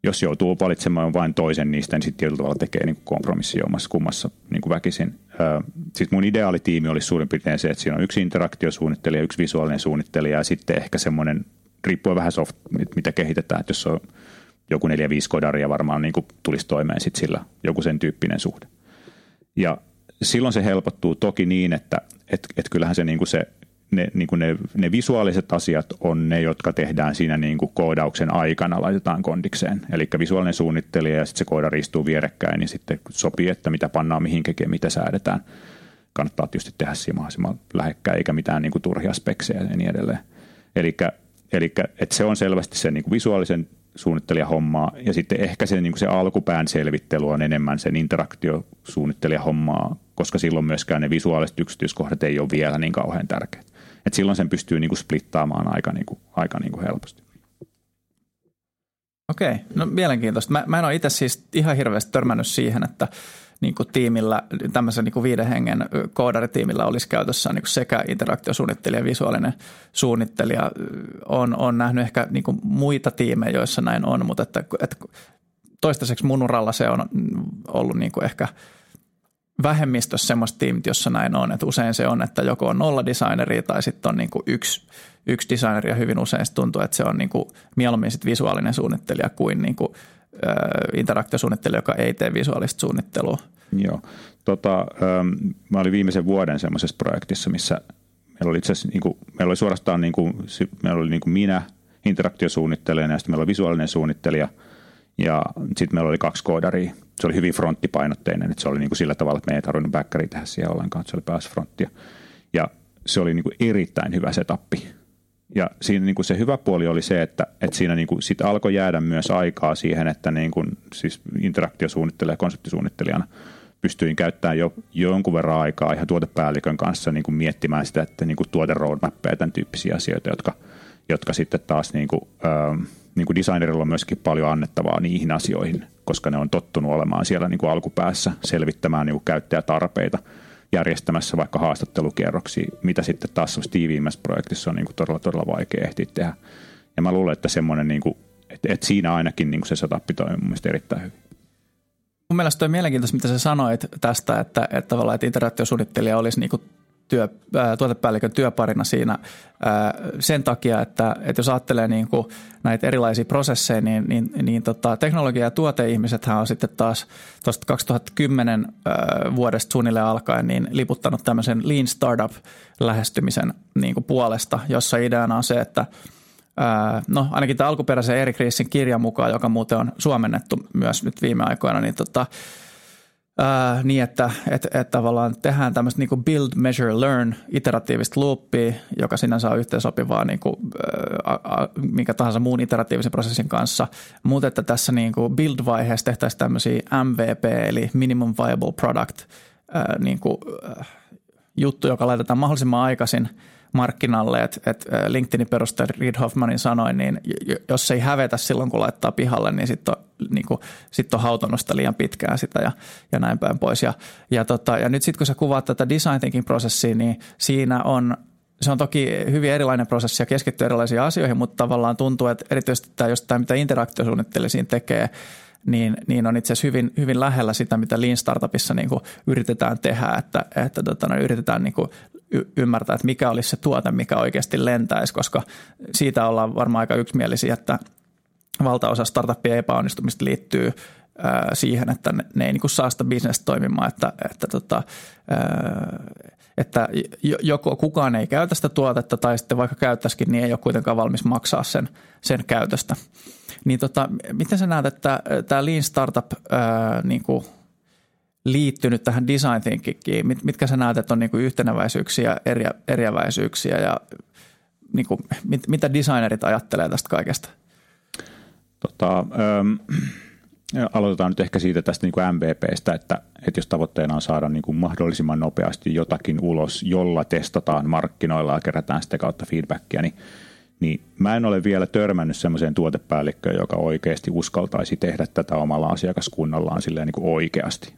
Jos joutuu valitsemaan vain toisen niistä, niin sitten tietyllä tavalla tekee niin kompromissi omassa kummassa niin kuin väkisin. Sitten mun ideaalitiimi olisi suurin piirtein se, että siinä on yksi interaktiosuunnittelija, yksi visuaalinen suunnittelija ja sitten ehkä semmoinen, riippuen vähän soft, mitä kehitetään, että jos on joku neljä viisi kodaria varmaan niin kuin tulisi toimeen sit sillä joku sen tyyppinen suhde. Ja silloin se helpottuu toki niin, että et, et kyllähän se, niin kuin se ne, niin kuin ne, ne visuaaliset asiat on ne, jotka tehdään siinä niin kuin koodauksen aikana, laitetaan kondikseen. Eli visuaalinen suunnittelija ja sitten se koodari istuu vierekkäin, niin sitten sopii, että mitä pannaan mihinkin ja mitä säädetään. Kannattaa tietysti tehdä siinä mahdollisimman lähekkäin, eikä mitään niin kuin turhia speksejä ja niin edelleen. Eli se on selvästi se niin kuin visuaalisen suunnittelijahommaa ja sitten ehkä se, niin kuin se alkupään selvittely on enemmän sen interaktiosuunnittelijahommaa, koska silloin myöskään ne visuaaliset yksityiskohdat ei ole vielä niin kauhean tärkeät. Et silloin sen pystyy niin kuin splittaamaan aika, niin kuin, aika niin kuin helposti. Okei, no mielenkiintoista. Mä, mä en ole itse siis ihan hirveästi törmännyt siihen, että niin kuin tiimillä, tämmöisen niin kuin viiden hengen koodaritiimillä olisi käytössä niin kuin sekä interaktiosuunnittelija ja visuaalinen suunnittelija. On, on nähnyt ehkä niin kuin muita tiimejä, joissa näin on, mutta että, että toistaiseksi mun uralla se on ollut niin kuin ehkä vähemmistössä semmoista tiimit, jossa näin on. Että usein se on, että joko on nolla designeria tai sitten on niin kuin yksi, yksi designeri ja hyvin usein se tuntuu, että se on niin kuin mieluummin sit visuaalinen suunnittelija kuin, niin kuin interaktiosuunnittelija, joka ei tee visuaalista suunnittelua. Joo. Tota, mä olin viimeisen vuoden semmoisessa projektissa, missä Meillä oli itse asiassa, niin kuin, meillä oli suorastaan, niin kuin, meillä oli niin kuin minä, interaktiosuunnittelijana ja sitten meillä oli visuaalinen suunnittelija ja sitten meillä oli kaksi koodaria. Se oli hyvin fronttipainotteinen, että se oli niin kuin sillä tavalla, että me ei tarvinnut backeria tehdä siihen ollenkaan, se oli pääs fronttia. Ja se oli niin kuin erittäin hyvä setappi. Ja siinä niin kuin se hyvä puoli oli se, että, että siinä niin kuin sit alkoi jäädä myös aikaa siihen, että niin kuin, siis interaktiosuunnittelija ja konseptisuunnittelijana pystyin käyttämään jo jonkun verran aikaa ihan tuotepäällikön kanssa niin kuin miettimään sitä, että niin kuin tuote roadmappeja ja tämän tyyppisiä asioita, jotka, jotka sitten taas niin kuin, äh, niin kuin designerilla on myöskin paljon annettavaa niihin asioihin, koska ne on tottunut olemaan siellä niin kuin alkupäässä selvittämään niin kuin käyttäjätarpeita – järjestämässä vaikka haastattelukierroksia, mitä sitten taas tiiviimmässä projektissa on niin kuin todella, todella vaikea ehtiä tehdä. Ja mä luulen, että semmoinen, niin kuin, että, että siinä ainakin niin kuin se setup toimii mun erittäin hyvin. Mun mielestä on mielenkiintoista, mitä sä sanoit tästä, että, että tavallaan että interaktiosuunnittelija olisi niin kuin työ, ää, tuotepäällikön työparina siinä ää, sen takia, että, että jos ajattelee niin kuin näitä erilaisia prosesseja, niin, niin, niin tota, teknologia- ja tuoteihmisethän on sitten taas tuosta 2010 ää, vuodesta suunnilleen alkaen niin liputtanut tämmöisen lean startup-lähestymisen niin kuin puolesta, jossa ideana on se, että no ainakin tämä alkuperäisen Erik Riisin kirjan mukaan, joka muuten on suomennettu myös nyt viime aikoina, niin tota, ää, niin, että et, et tavallaan tehdään tämmöistä niin build, measure, learn iteratiivista loopia, joka sinänsä on yhteensopivaa kuin, ää, minkä tahansa muun iteratiivisen prosessin kanssa, mutta että tässä kuin build-vaiheessa tehtäisiin tämmöisiä MVP eli minimum viable product niin kuin, ää, juttu, joka laitetaan mahdollisimman aikaisin – markkinalle, että, että LinkedInin perustaja Reid Hoffmanin sanoi, niin jos ei hävetä silloin, kun laittaa pihalle, niin sitten on, niin sit on hautonut sitä liian pitkään sitä ja, ja näin päin pois. Ja, ja, tota, ja nyt sitten kun sä kuvaat tätä design thinking prosessia, niin siinä on se on toki hyvin erilainen prosessi ja keskittyy erilaisiin asioihin, mutta tavallaan tuntuu, että erityisesti tämä, jos tämä mitä interaktiosuunnittelija siinä tekee, niin, niin on itse asiassa hyvin, hyvin lähellä sitä, mitä Lean Startupissa niin kuin yritetään tehdä, että, että tota, no, yritetään niin kuin y- ymmärtää, että mikä olisi se tuote, mikä oikeasti lentäisi, koska siitä ollaan varmaan aika yksimielisiä, että valtaosa startuppien epäonnistumista liittyy ää, siihen, että ne, ne ei niin kuin saa sitä bisnestä toimimaan, että, että, tota, ää, että joko kukaan ei käytä sitä tuotetta tai sitten vaikka käyttäisikin, niin ei ole kuitenkaan valmis maksaa sen, sen käytöstä. Niin tota, miten sä näet, että tämä Lean Startup ää, niin kuin – liittynyt tähän design thinkingiin? Mit, mitkä sä näet, että on niin kuin yhtenäväisyyksiä, eri, eriäväisyyksiä ja niin kuin, mit, mitä designerit ajattelee tästä kaikesta? Tota, ähm, aloitetaan nyt ehkä siitä tästä niin kuin MVPstä, että, että jos tavoitteena on saada niin kuin mahdollisimman nopeasti jotakin ulos, jolla testataan markkinoilla ja kerätään sitä kautta feedbackia, niin, niin mä en ole vielä törmännyt semmoiseen tuotepäällikköön, joka oikeasti uskaltaisi tehdä tätä omalla asiakaskunnallaan silleen niin kuin oikeasti.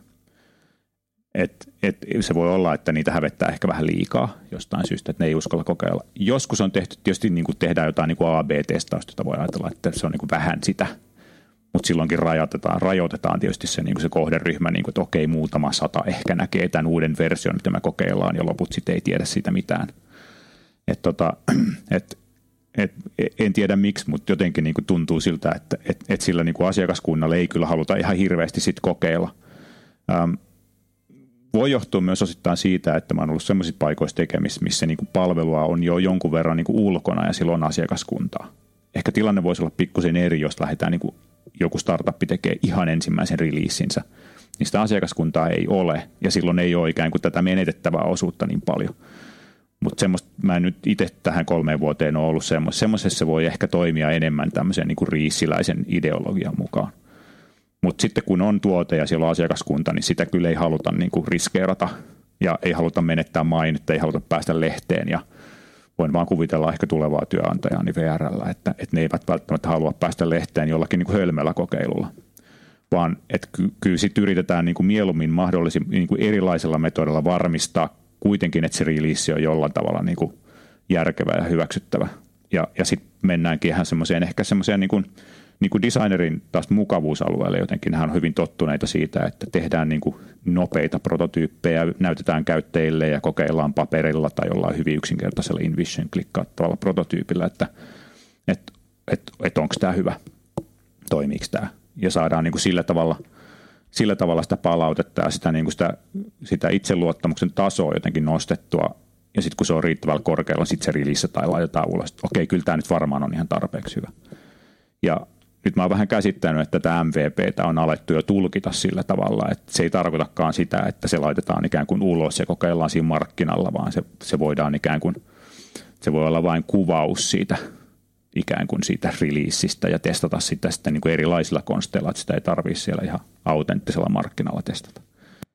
Et, et se voi olla, että niitä hävettää ehkä vähän liikaa jostain syystä, että ne ei uskalla kokeilla. Joskus on tehty, tietysti niin kuin tehdään jotain niin AB-testausta, jota voi ajatella, että se on niin kuin vähän sitä, mutta silloinkin rajoitetaan, rajoitetaan tietysti se, niin kuin se kohderyhmä, niin kuin, että okei, muutama sata ehkä näkee tämän uuden version, mitä me kokeillaan, ja loput sitten ei tiedä siitä mitään. Et tota, [clears throat] et, et, en tiedä miksi, mutta jotenkin niin kuin tuntuu siltä, että et, et sillä niin kuin asiakaskunnalle ei kyllä haluta ihan hirveästi sit kokeilla. Um, voi johtua myös osittain siitä, että mä oon ollut sellaisissa paikoissa tekemissä, missä niin kuin palvelua on jo jonkun verran niin kuin ulkona ja silloin asiakaskuntaa. Ehkä tilanne voisi olla pikkusen eri, jos lähdetään niin kuin joku startup tekee ihan ensimmäisen releasinsä, niin sitä asiakaskuntaa ei ole ja silloin ei ole ikään kuin tätä menetettävää osuutta niin paljon. Mutta semmoista mä en nyt itse tähän kolmeen vuoteen ole ollut semmoisessa. Semmoisessa voi ehkä toimia enemmän tämmöisen niin kuin riisiläisen ideologian mukaan. Mutta sitten kun on tuote ja siellä on asiakaskunta, niin sitä kyllä ei haluta niin kuin riskeerata ja ei haluta menettää mainetta, ei haluta päästä lehteen ja voin vaan kuvitella ehkä tulevaa työnantajaa niin VRllä, että, että ne eivät välttämättä halua päästä lehteen jollakin niin kuin hölmällä kokeilulla, vaan että ky- kyllä sitten yritetään niin kuin mieluummin mahdollisimman niin erilaisella metodilla varmistaa kuitenkin, että se release on jollain tavalla niin kuin järkevä ja hyväksyttävä. Ja, ja sitten mennäänkin ihan semmoiseen ehkä semmoiseen niin kuin – niin kuin designerin taas mukavuusalueelle. Jotenkin hän on hyvin tottuneita siitä, että tehdään niin kuin nopeita prototyyppejä, näytetään käyttäjille ja kokeillaan paperilla tai jollain hyvin yksinkertaisella InVision klikkaattavalla prototyypillä, että et, et, et onko tämä hyvä, toimiiko tämä ja saadaan niin kuin sillä tavalla sillä tavalla sitä palautetta ja sitä, niin kuin sitä, sitä itseluottamuksen tasoa jotenkin nostettua ja sitten kun se on riittävällä korkealla, sitten se release tai laitetaan ulos. Okei, kyllä tämä nyt varmaan on ihan tarpeeksi hyvä. Ja nyt mä oon vähän käsittänyt, että tämä MVPtä on alettu jo tulkita sillä tavalla, että se ei tarkoitakaan sitä, että se laitetaan ikään kuin ulos ja kokeillaan siinä markkinalla, vaan se, se voidaan ikään kuin, se voi olla vain kuvaus siitä ikään kuin siitä releaseista ja testata sitä sitten niin kuin erilaisilla konsteilla, että sitä ei tarvitse siellä ihan autenttisella markkinalla testata.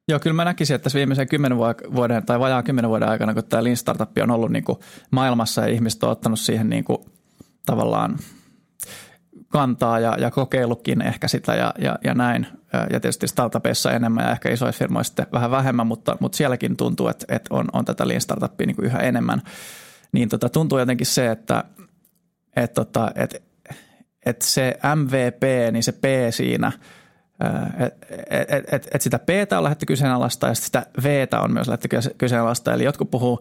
Joo, kyllä mä näkisin, että tässä viimeisen kymmenen vuoden tai vajaan kymmenen vuoden aikana, kun tämä Lean Startup on ollut niin kuin maailmassa ja ihmiset on ottanut siihen niin kuin tavallaan kantaa ja, ja kokeillutkin ehkä sitä ja, ja, ja näin. Ja tietysti startupeissa enemmän ja ehkä isoissa firmoissa sitten vähän vähemmän, mutta, mutta sielläkin tuntuu, että, että on, on tätä Lean Startupia niin kuin yhä enemmän. Niin tota, tuntuu jotenkin se, että, että, tota, että, että se MVP, niin se P siinä – että et, et, et sitä P on lähdetty kyseenalaista ja sitä V on myös lähdetty kyseenalaista. Eli jotkut puhuu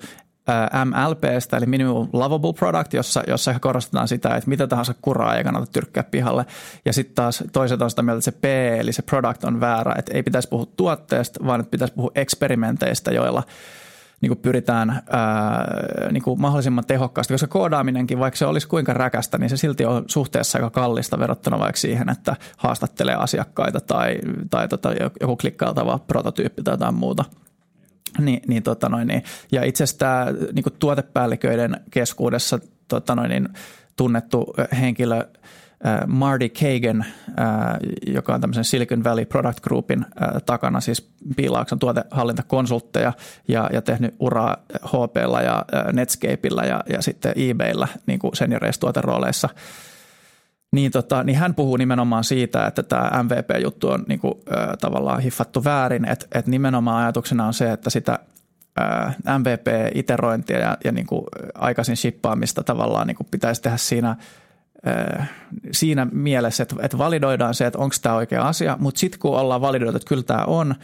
MLPstä, eli Minimum Lovable Product, jossa, jossa korostetaan sitä, että mitä tahansa kuraa ei kannata tyrkkää pihalle. Ja sitten taas toiset on sitä mieltä, että se P, eli se product on väärä, että ei pitäisi puhua tuotteesta, vaan että pitäisi puhua eksperimenteistä, joilla – niin kuin pyritään ää, niin kuin mahdollisimman tehokkaasti, koska koodaaminenkin, vaikka se olisi kuinka räkästä, niin se silti on suhteessa aika kallista verrattuna vaikka siihen, että haastattelee asiakkaita tai, tai tota, joku klikkailtava prototyyppi tai jotain muuta. Niin, niin, tota noin, niin. Ja itse asiassa tämä niin tuotepäälliköiden keskuudessa tota noin, niin, tunnettu henkilö – Marty Kagan, äh, joka on tämmöisen Silicon Valley Product Groupin äh, takana, siis Piilaakson tuotehallintakonsultteja ja, ja tehnyt uraa HPlla ja Netscapeilla ja, ja sitten eBayllä niin kuin senioreistuoterooleissa. Niin, tota, niin hän puhuu nimenomaan siitä, että tämä MVP-juttu on niin kuin, äh, tavallaan hiffattu väärin, että, että nimenomaan ajatuksena on se, että sitä MVP-iterointia ja, ja niin kuin aikaisin shippaamista tavallaan niin kuin pitäisi tehdä siinä – siinä mielessä, että, että validoidaan se, että onko tämä oikea asia, mutta sitten kun ollaan validoitu, että kyllä tämä on,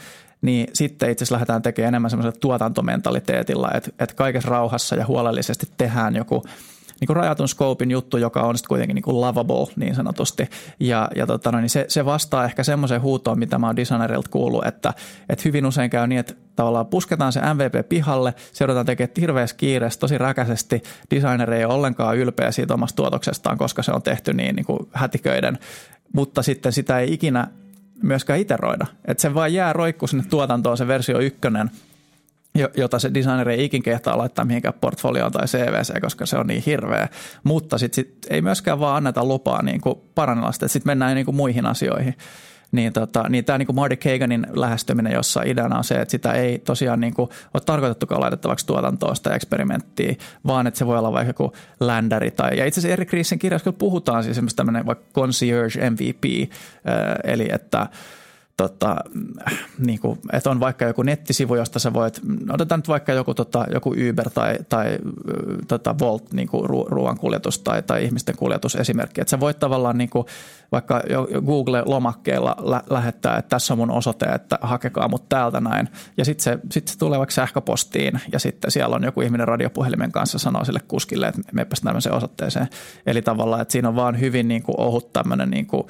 niin sitten itse asiassa lähdetään tekemään enemmän semmoisella tuotantomentaliteetilla, että, että kaikessa rauhassa ja huolellisesti tehdään joku – niin kuin rajatun scopein juttu, joka on sitten kuitenkin niin kuin lovable niin sanotusti. Ja, ja tota, no, niin se, se, vastaa ehkä semmoiseen huutoon, mitä mä oon designerilta kuullut, että, että hyvin usein käy niin, että tavallaan pusketaan se MVP pihalle, se joudutaan tekemään hirveässä kiireessä, tosi räkäisesti. Designer ei ole ollenkaan ylpeä siitä omasta tuotoksestaan, koska se on tehty niin, niin kuin hätiköiden, mutta sitten sitä ei ikinä myöskään iteroida. Että se vaan jää roikku sinne tuotantoon se versio ykkönen – jota se designer ei ikin kehtaa laittaa mihinkään portfolioon tai CVC, koska se on niin hirveä. Mutta sitten sit ei myöskään vaan anneta lupaa niin kuin parannella sitä, sitten mennään niin kuin muihin asioihin. Niin, tota, niin tämä niin Marty Kaganin lähestyminen, jossa ideana on se, että sitä ei tosiaan niin kuin ole tarkoitettukaan laitettavaksi tuotantoa sitä eksperimenttiä, vaan että se voi olla vaikka joku ländäri. Tai, ja itse asiassa Erik Riesin kirjassa puhutaan siis semmoista tämmöinen vaikka concierge MVP, eli että – tota, niin kuin, että on vaikka joku nettisivu, josta sä voit, otetaan nyt vaikka joku, tota, joku Uber tai, tai tota Volt niin kuin ruoan kuljetus tai, tai ihmisten kuljetus esimerkki, että sä voit tavallaan niin kuin, vaikka Google-lomakkeella lä- lähettää, että tässä on mun osoite, että hakekaa mut täältä näin. Ja sitten se, sit se tulee vaikka sähköpostiin ja sitten siellä on joku ihminen radiopuhelimen kanssa sanoo sille kuskille, että mepäs tämmöiseen osoitteeseen. Eli tavallaan, että siinä on vaan hyvin niin kuin ohut tämmöinen niin kuin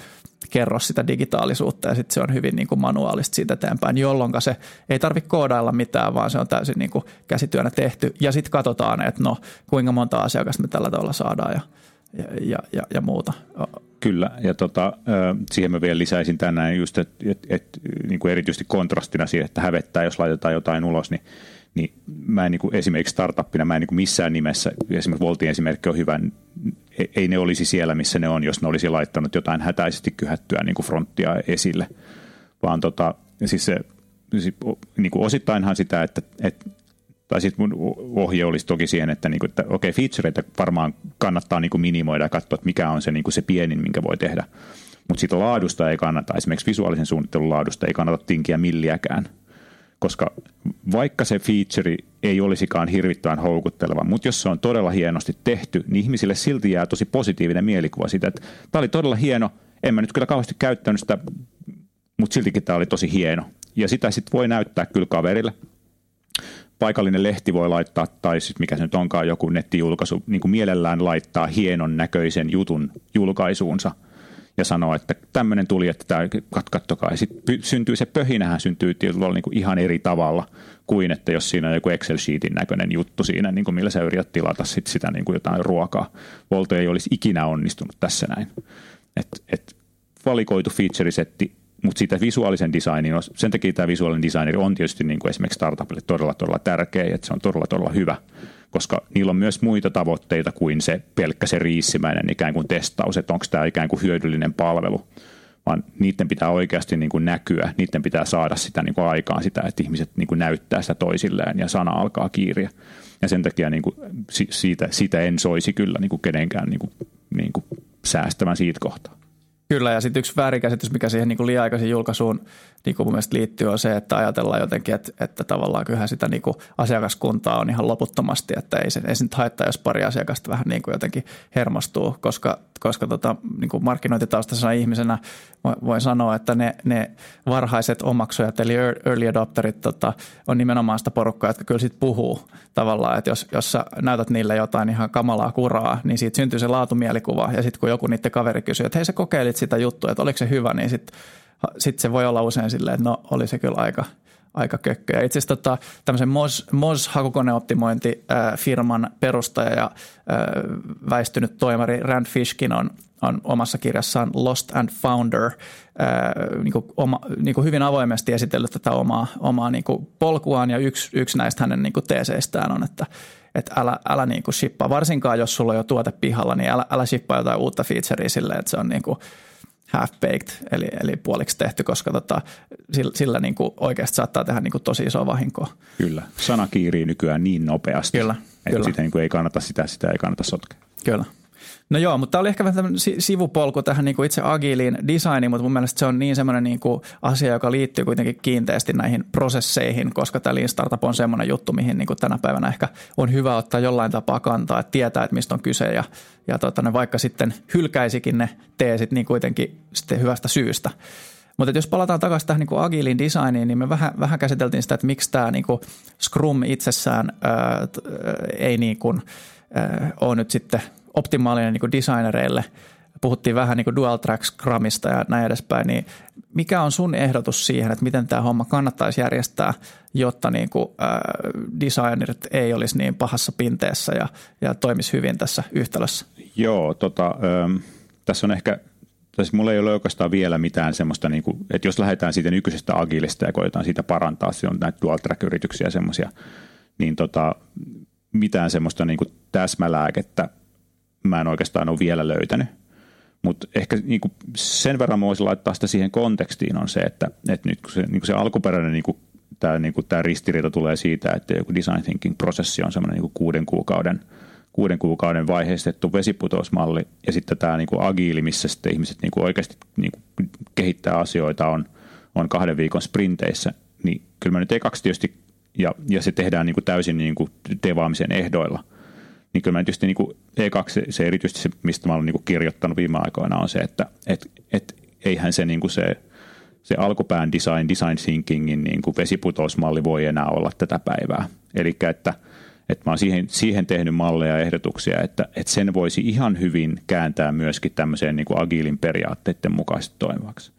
kerro sitä digitaalisuutta ja sitten se on hyvin niin kuin manuaalista siitä eteenpäin, jolloin se ei tarvitse koodailla mitään, vaan se on täysin niin kuin käsityönä tehty. Ja sitten katsotaan, että no kuinka monta asiakasta me tällä tavalla saadaan ja, ja, ja, ja muuta. Kyllä, ja tota, siihen mä vielä lisäisin tänään just, että et, et, niin kuin erityisesti kontrastina siihen, että hävettää, jos laitetaan jotain ulos, niin niin mä en niin kuin, esimerkiksi startuppina, mä en niin kuin missään nimessä, esimerkiksi Voltin esimerkki on hyvä, ei ne olisi siellä, missä ne on, jos ne olisi laittanut jotain hätäisesti kyhättyä niin kuin fronttia esille, vaan tota, siis se, siis, niin kuin osittainhan sitä, että, että tai sitten mun ohje olisi toki siihen, että, niin kuin, että okei, featureita varmaan kannattaa niin kuin minimoida ja katsoa, että mikä on se, niin kuin se pienin, minkä voi tehdä. Mutta siitä laadusta ei kannata, esimerkiksi visuaalisen suunnittelun laadusta ei kannata tinkiä milliäkään, koska vaikka se feature ei olisikaan hirvittävän houkutteleva, mutta jos se on todella hienosti tehty, niin ihmisille silti jää tosi positiivinen mielikuva siitä, että tämä oli todella hieno, en mä nyt kyllä kauheasti käyttänyt sitä, mutta siltikin tämä oli tosi hieno. Ja sitä sitten voi näyttää kyllä kaverille. Paikallinen lehti voi laittaa, tai sitten mikä se nyt onkaan, joku nettijulkaisu, niin kuin mielellään laittaa hienon näköisen jutun julkaisuunsa. Ja sanoo, että tämmöinen tuli, että tämä, kat, kattokaa. Ja sitten syntyy se pöhinähän syntyy tietyllä niin kuin ihan eri tavalla kuin, että jos siinä on joku Excel-sheetin näköinen juttu siinä, niin kuin millä sä yrität tilata sit sitä niin kuin jotain ruokaa. Volto ei olisi ikinä onnistunut tässä näin. Et, et valikoitu feature-setti, mutta siitä visuaalisen designin, sen takia tämä visuaalinen designer on tietysti niin kuin esimerkiksi startupille todella, todella tärkeä, että se on todella, todella hyvä – koska niillä on myös muita tavoitteita kuin se pelkkä se riissimäinen ikään kuin testaus, että onko tämä ikään kuin hyödyllinen palvelu, vaan niiden pitää oikeasti niin kuin näkyä, niiden pitää saada sitä niin kuin aikaan sitä, että ihmiset niin kuin näyttää sitä toisilleen ja sana alkaa kiiriä. Ja sen takia niin kuin siitä, siitä en soisi kyllä niin kuin kenenkään niin kuin, niin kuin säästämään siitä kohtaa. Kyllä, ja sitten yksi väärinkäsitys, mikä siihen niin liiaikaisen julkaisuun niin kuin mun mielestä liittyy, on se, että ajatellaan jotenkin, että, että tavallaan kyllähän sitä niin kuin asiakaskuntaa on ihan loputtomasti, että ei se, ei se nyt haittaa, jos pari asiakasta vähän niin kuin jotenkin hermostuu, koska, koska tota, niin kuin markkinointitaustaisena ihmisenä voin sanoa, että ne, ne varhaiset omaksujat, eli early adopterit, tota, on nimenomaan sitä porukkaa, jotka kyllä sitten puhuu tavallaan, että jos, jos sä näytät niille jotain ihan kamalaa kuraa, niin siitä syntyy se laatumielikuva, ja sitten kun joku niiden kaveri kysyy, että hei sä kokeilit sitä juttua, että oliko se hyvä, niin sitten sit se voi olla usein silleen, että no oli se kyllä aika, aika kökkö. itse asiassa tota, tämmöisen Moz, Moz hakukoneoptimointifirman perustaja ja äh, väistynyt toimari Rand Fishkin on, on omassa kirjassaan Lost and Founder äh, niin kuin oma, niin kuin hyvin avoimesti esitellyt tätä omaa, omaa niin kuin polkuaan ja yksi, yksi näistä hänen niin kuin teeseistään on, että että älä, älä niin kuin shippaa, varsinkaan jos sulla on jo tuote pihalla, niin älä, älä shippaa jotain uutta featurea silleen, että se on niin kuin – half-baked, eli, eli puoliksi tehty, koska tota, sillä, sillä niin kuin oikeasti saattaa tehdä niin kuin tosi isoa vahinkoa. Kyllä, sana kiirii nykyään niin nopeasti, kyllä, että kyllä. Sitä niin kuin ei kannata sitä, sitä ei kannata sotkea. Kyllä. No joo, mutta tämä oli ehkä vähän sivupolku tähän niin kuin itse agiiliin designiin, mutta mun mielestä se on niin semmoinen niin kuin asia, joka liittyy kuitenkin kiinteästi näihin prosesseihin, koska tämä Lean Startup on semmoinen juttu, mihin niin kuin tänä päivänä ehkä on hyvä ottaa jollain tapaa kantaa, että tietää, että mistä on kyse ja, ja tota, ne vaikka sitten hylkäisikin ne teesit, niin kuitenkin sitten hyvästä syystä. Mutta jos palataan takaisin tähän niin agiilin designiin, niin me vähän, vähän käsiteltiin sitä, että miksi tämä niin kuin Scrum itsessään ää, ei niin kuin, ää, ole nyt sitten – optimaalinen niin designereille. Puhuttiin vähän niin dual track Scrumista ja näin edespäin, niin mikä on sun ehdotus siihen, että miten tämä homma kannattaisi järjestää, jotta niin kuin, äh, designerit ei olisi niin pahassa pinteessä ja, ja toimisi hyvin tässä yhtälössä? Joo, tota, ähm, tässä on ehkä siis mulla ei ole oikeastaan vielä mitään semmoista, niin kuin, että jos lähdetään siitä nykyisestä agilista ja koetaan siitä parantaa, se on näitä dual track-yrityksiä semmoisia, niin tota, mitään semmoista niin kuin täsmälääkettä mä en oikeastaan ole vielä löytänyt. Mutta ehkä niin kuin sen verran mä voisin laittaa sitä siihen kontekstiin on se, että, että nyt kun se, niin kuin se alkuperäinen niin kuin, tämä, niin kuin, tämä ristiriita tulee siitä, että joku design thinking prosessi on semmoinen niin kuuden kuukauden kuuden kuukauden vaiheistettu vesiputousmalli ja sitten tämä niin kuin agiili, missä sitten ihmiset niin kuin oikeasti niin kuin kehittää asioita on, on kahden viikon sprinteissä, niin kyllä mä nyt ekaksi tietysti, ja, ja se tehdään niin kuin täysin niin kuin devaamisen ehdoilla – niin kyllä mä tietysti niin kuin E2, se erityisesti se, mistä mä olen niin kuin kirjoittanut viime aikoina, on se, että et, et, eihän se, niin kuin se, se alkupään design, design thinkingin niin kuin vesiputousmalli voi enää olla tätä päivää. Eli että, että mä oon siihen, siihen tehnyt malleja ja ehdotuksia, että, että sen voisi ihan hyvin kääntää myöskin tämmöiseen niin kuin agiilin periaatteiden mukaisesti toimivaksi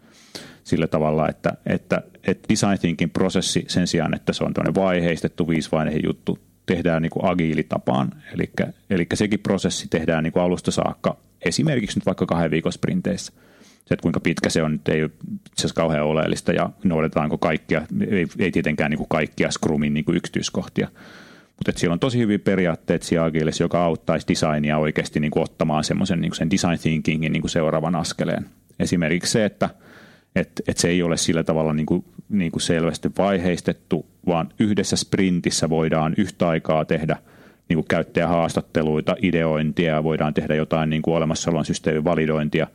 sillä tavalla, että, että, että design thinking prosessi sen sijaan, että se on tämmöinen vaiheistettu viisivaiheinen juttu, tehdään niin kuin agiilitapaan. Eli, sekin prosessi tehdään niin kuin alusta saakka, esimerkiksi nyt vaikka kahden viikon sprinteissä. Se, että kuinka pitkä se on, nyt ei ole kauhean oleellista ja noudataanko kaikkia, ei, ei tietenkään niin kuin kaikkia Scrumin niin kuin yksityiskohtia. Mutta siellä on tosi hyviä periaatteet siellä Agilissa, joka auttaisi designia oikeasti niin kuin ottamaan semmoisen niin sen design thinkingin niin kuin seuraavan askeleen. Esimerkiksi se, että – että et se ei ole sillä tavalla niin kuin, niin kuin selvästi vaiheistettu, vaan yhdessä sprintissä voidaan yhtä aikaa tehdä niin kuin käyttäjähaastatteluita, ideointia, voidaan tehdä jotain niin kuin olemassa olevan systeemin validointia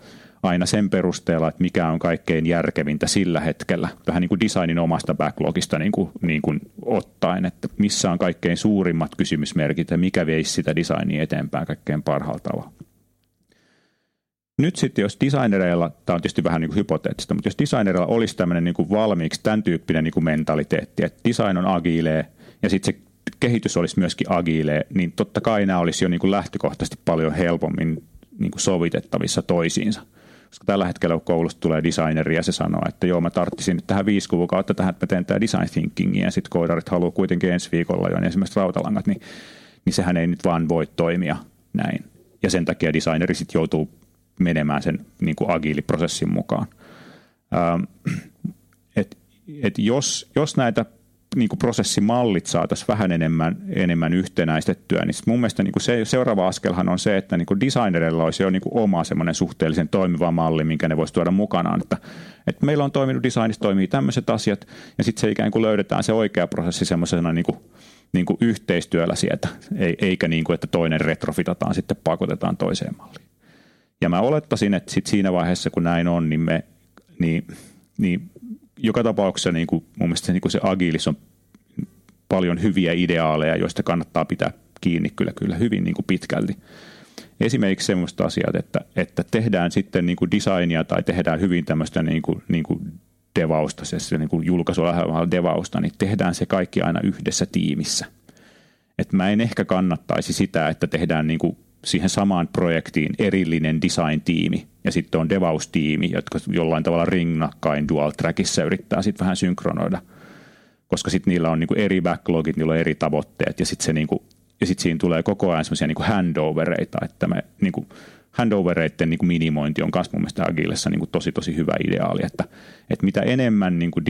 aina sen perusteella, että mikä on kaikkein järkevintä sillä hetkellä, vähän niin kuin designin omasta backlogista niin kuin, niin kuin ottaen, että missä on kaikkein suurimmat kysymysmerkit ja mikä veisi sitä designia eteenpäin kaikkein parhaalla tavalla. Nyt sitten, jos designereilla, tämä on tietysti vähän niin kuin hypoteettista, mutta jos designereilla olisi tämmöinen niin kuin valmiiksi tämän tyyppinen niin kuin mentaliteetti, että design on agilee ja sitten se kehitys olisi myöskin agilee, niin totta kai nämä olisi jo niin kuin lähtökohtaisesti paljon helpommin niin kuin sovitettavissa toisiinsa. Koska tällä hetkellä koulusta tulee designeri ja se sanoo, että joo mä tarttisin nyt tähän viisi kuukautta tähän, että mä teen tämä design thinkingia ja sitten koodarit haluaa kuitenkin ensi viikolla jo niin esimerkiksi rautalangat, niin, niin sehän ei nyt vaan voi toimia näin. Ja sen takia designeri sitten joutuu menemään sen niin kuin agiiliprosessin mukaan. Ähm, et, et jos, jos näitä niin kuin prosessimallit saataisiin vähän enemmän, enemmän yhtenäistettyä, niin mun mielestä niin kuin se, seuraava askelhan on se, että niin kuin designerilla olisi jo niin kuin oma semmoinen suhteellisen toimiva malli, minkä ne voisi tuoda mukanaan. Että, että meillä on toiminut designissa, toimii tämmöiset asiat, ja sitten se ikään kuin löydetään se oikea prosessi semmoisena niin kuin, niin kuin yhteistyöllä sieltä, eikä niin kuin, että toinen retrofitataan sitten pakotetaan toiseen malliin. Ja mä olettaisin, että sit siinä vaiheessa, kun näin on, niin, me, niin, niin joka tapauksessa niin kuin, mun mielestä niin kuin se agilis on paljon hyviä ideaaleja, joista kannattaa pitää kiinni kyllä, kyllä hyvin niin kuin pitkälti. Esimerkiksi sellaista asiat, että, että tehdään sitten niin kuin designia tai tehdään hyvin tämmöistä niin kuin, niin kuin devausta, se niin kuin julkaisulla devausta, niin tehdään se kaikki aina yhdessä tiimissä. Et mä en ehkä kannattaisi sitä, että tehdään niin kuin siihen samaan projektiin erillinen design-tiimi ja sitten on devaus-tiimi, jotka jollain tavalla rinnakkain dual trackissa yrittää sitten vähän synkronoida, koska sitten niillä on niinku eri backlogit, niillä on eri tavoitteet ja sitten se niinku, sit siinä tulee koko ajan semmoisia niinku handovereita, että me niinku, handovereiden niin minimointi on myös mun mielestä Agilessa niin tosi tosi hyvä ideaali, että, että mitä enemmän niin kuin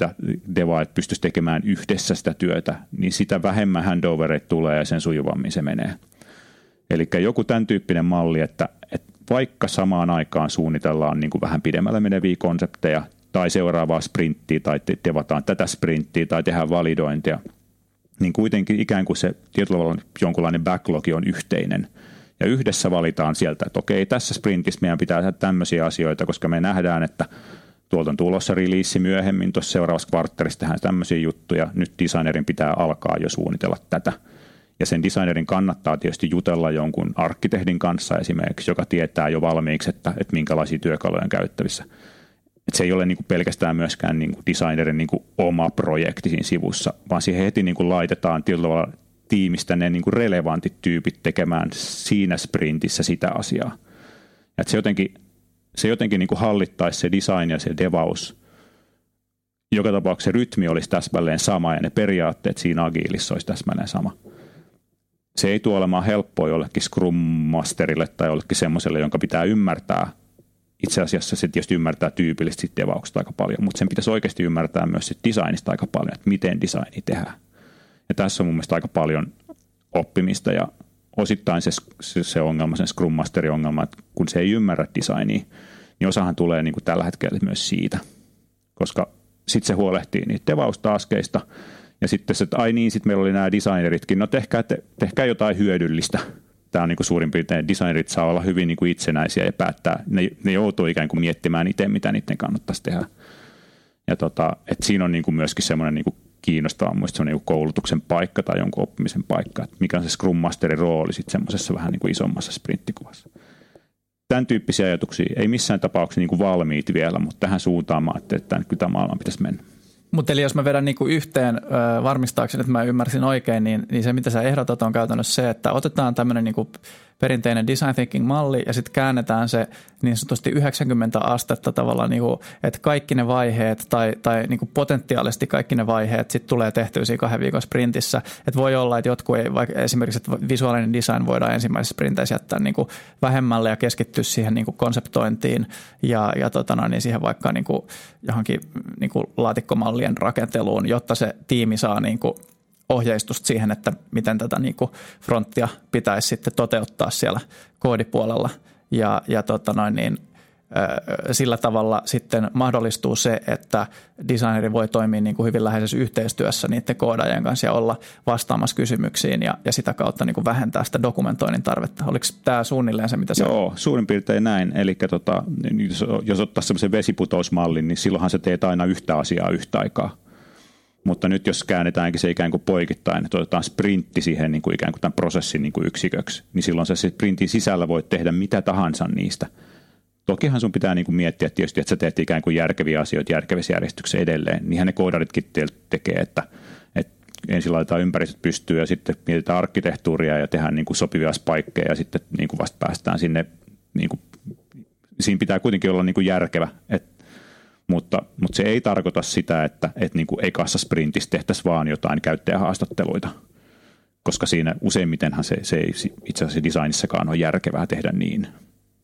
ja devaajat pystyisi tekemään yhdessä sitä työtä, niin sitä vähemmän handovereita tulee ja sen sujuvammin se menee. Eli joku tämän tyyppinen malli, että, että vaikka samaan aikaan suunnitellaan niin kuin vähän pidemmälle meneviä konsepteja tai seuraavaa sprinttiä tai devataan tätä sprinttiä tai tehdään validointia, niin kuitenkin ikään kuin se tietyllä tavalla jonkunlainen backlogi on yhteinen. Ja yhdessä valitaan sieltä, että okei, tässä sprintissä meidän pitää tehdä tämmöisiä asioita, koska me nähdään, että tuolta on tulossa release myöhemmin, tuossa seuraavassa kvartterissa tehdään tämmöisiä juttuja, nyt designerin pitää alkaa jo suunnitella tätä – ja sen designerin kannattaa tietysti jutella jonkun arkkitehdin kanssa esimerkiksi, joka tietää jo valmiiksi, että, että minkälaisia työkaluja on käyttävissä. Että se ei ole niin kuin pelkästään myöskään niin kuin designerin niin kuin oma projekti siinä sivussa, vaan siihen heti niin kuin laitetaan tietyllä tavalla tiimistä ne niin kuin relevantit tyypit tekemään siinä sprintissä sitä asiaa. Että se jotenkin, se jotenkin niin kuin hallittaisi se design ja se devaus. Joka tapauksessa rytmi olisi täsmälleen sama ja ne periaatteet siinä agiilissa olisi täsmälleen sama se ei tule olemaan helppoa jollekin Scrum Masterille tai jollekin semmoiselle, jonka pitää ymmärtää. Itse asiassa se tietysti ymmärtää tyypillisesti devauksesta aika paljon, mutta sen pitäisi oikeasti ymmärtää myös sit designista aika paljon, että miten designi tehdään. Ja tässä on mun mielestä aika paljon oppimista ja osittain se, se, se ongelma, sen Scrum Masterin ongelma, että kun se ei ymmärrä designia, niin osahan tulee niin kuin tällä hetkellä myös siitä, koska sitten se huolehtii niitä devaustaskeista – ja sitten se, että ai niin, sitten meillä oli nämä designeritkin, no tehkää, te, tehkää jotain hyödyllistä. Tämä on niin kuin suurin piirtein, designerit saa olla hyvin niin kuin itsenäisiä ja päättää, ne, ne joutuu ikään kuin miettimään itse, mitä niiden kannattaisi tehdä. Ja tota, että siinä on niin kuin myöskin semmoinen niin kuin kiinnostava muista niin koulutuksen paikka tai jonkun oppimisen paikka, että mikä on se Scrum Masterin rooli sitten semmoisessa vähän niin kuin isommassa sprinttikuvassa. Tämän tyyppisiä ajatuksia ei missään tapauksessa niin kuin valmiit vielä, mutta tähän suuntaan mä ajattelin, että tämä maailman pitäisi mennä. Mutta eli jos mä vedän niinku yhteen varmistaakseni, että mä ymmärsin oikein, niin, niin se mitä sä ehdotat on käytännössä se, että otetaan tämmöinen niinku perinteinen design thinking malli ja sitten käännetään se niin sanotusti 90 astetta tavallaan, niin kuin, että kaikki ne vaiheet tai, tai niin kuin potentiaalisesti kaikki ne vaiheet sitten tulee tehtyä siinä kahden viikon sprintissä. Että voi olla, että jotkut ei, vaikka esimerkiksi että visuaalinen design voidaan ensimmäisessä sprinteissä jättää niin kuin vähemmälle ja keskittyä siihen niin kuin konseptointiin ja, ja totana, niin siihen vaikka niin kuin johonkin niin kuin laatikkomallien rakenteluun, jotta se tiimi saa niin kuin ohjeistusta siihen, että miten tätä niin kuin fronttia pitäisi sitten toteuttaa siellä koodipuolella. Ja, ja tota noin, niin, sillä tavalla sitten mahdollistuu se, että designeri voi toimia niin kuin hyvin läheisessä yhteistyössä niiden koodaajien kanssa ja olla vastaamassa kysymyksiin ja, ja sitä kautta niin kuin vähentää sitä dokumentoinnin tarvetta. Oliko tämä suunnilleen se, mitä se Joo, suurin piirtein näin. Eli tota, jos, jos ottaa semmoisen vesiputousmallin, niin silloinhan sä teet aina yhtä asiaa yhtä aikaa mutta nyt jos käännetäänkin se ikään kuin poikittain, että otetaan sprintti siihen niin kuin ikään kuin tämän prosessin niin kuin yksiköksi, niin silloin se sprintin sisällä voit tehdä mitä tahansa niistä. Tokihan sun pitää niin kuin miettiä tietysti, että sä teet ikään kuin järkeviä asioita järkevissä järjestyksessä edelleen. Niinhän ne koodaritkin tekee, että, että ensin laitetaan ympäristöt pystyyn ja sitten mietitään arkkitehtuuria ja tehdään niin kuin sopivia spaikkeja ja sitten niin kuin vasta päästään sinne niin kuin siinä pitää kuitenkin olla niin kuin järkevä, et, mutta, mutta se ei tarkoita sitä, että, että niin kuin ekassa sprintissä tehtäisiin vaan jotain käyttäjähaastatteluita, koska siinä useimmitenhan se, se ei itse asiassa designissakaan ole järkevää tehdä niin,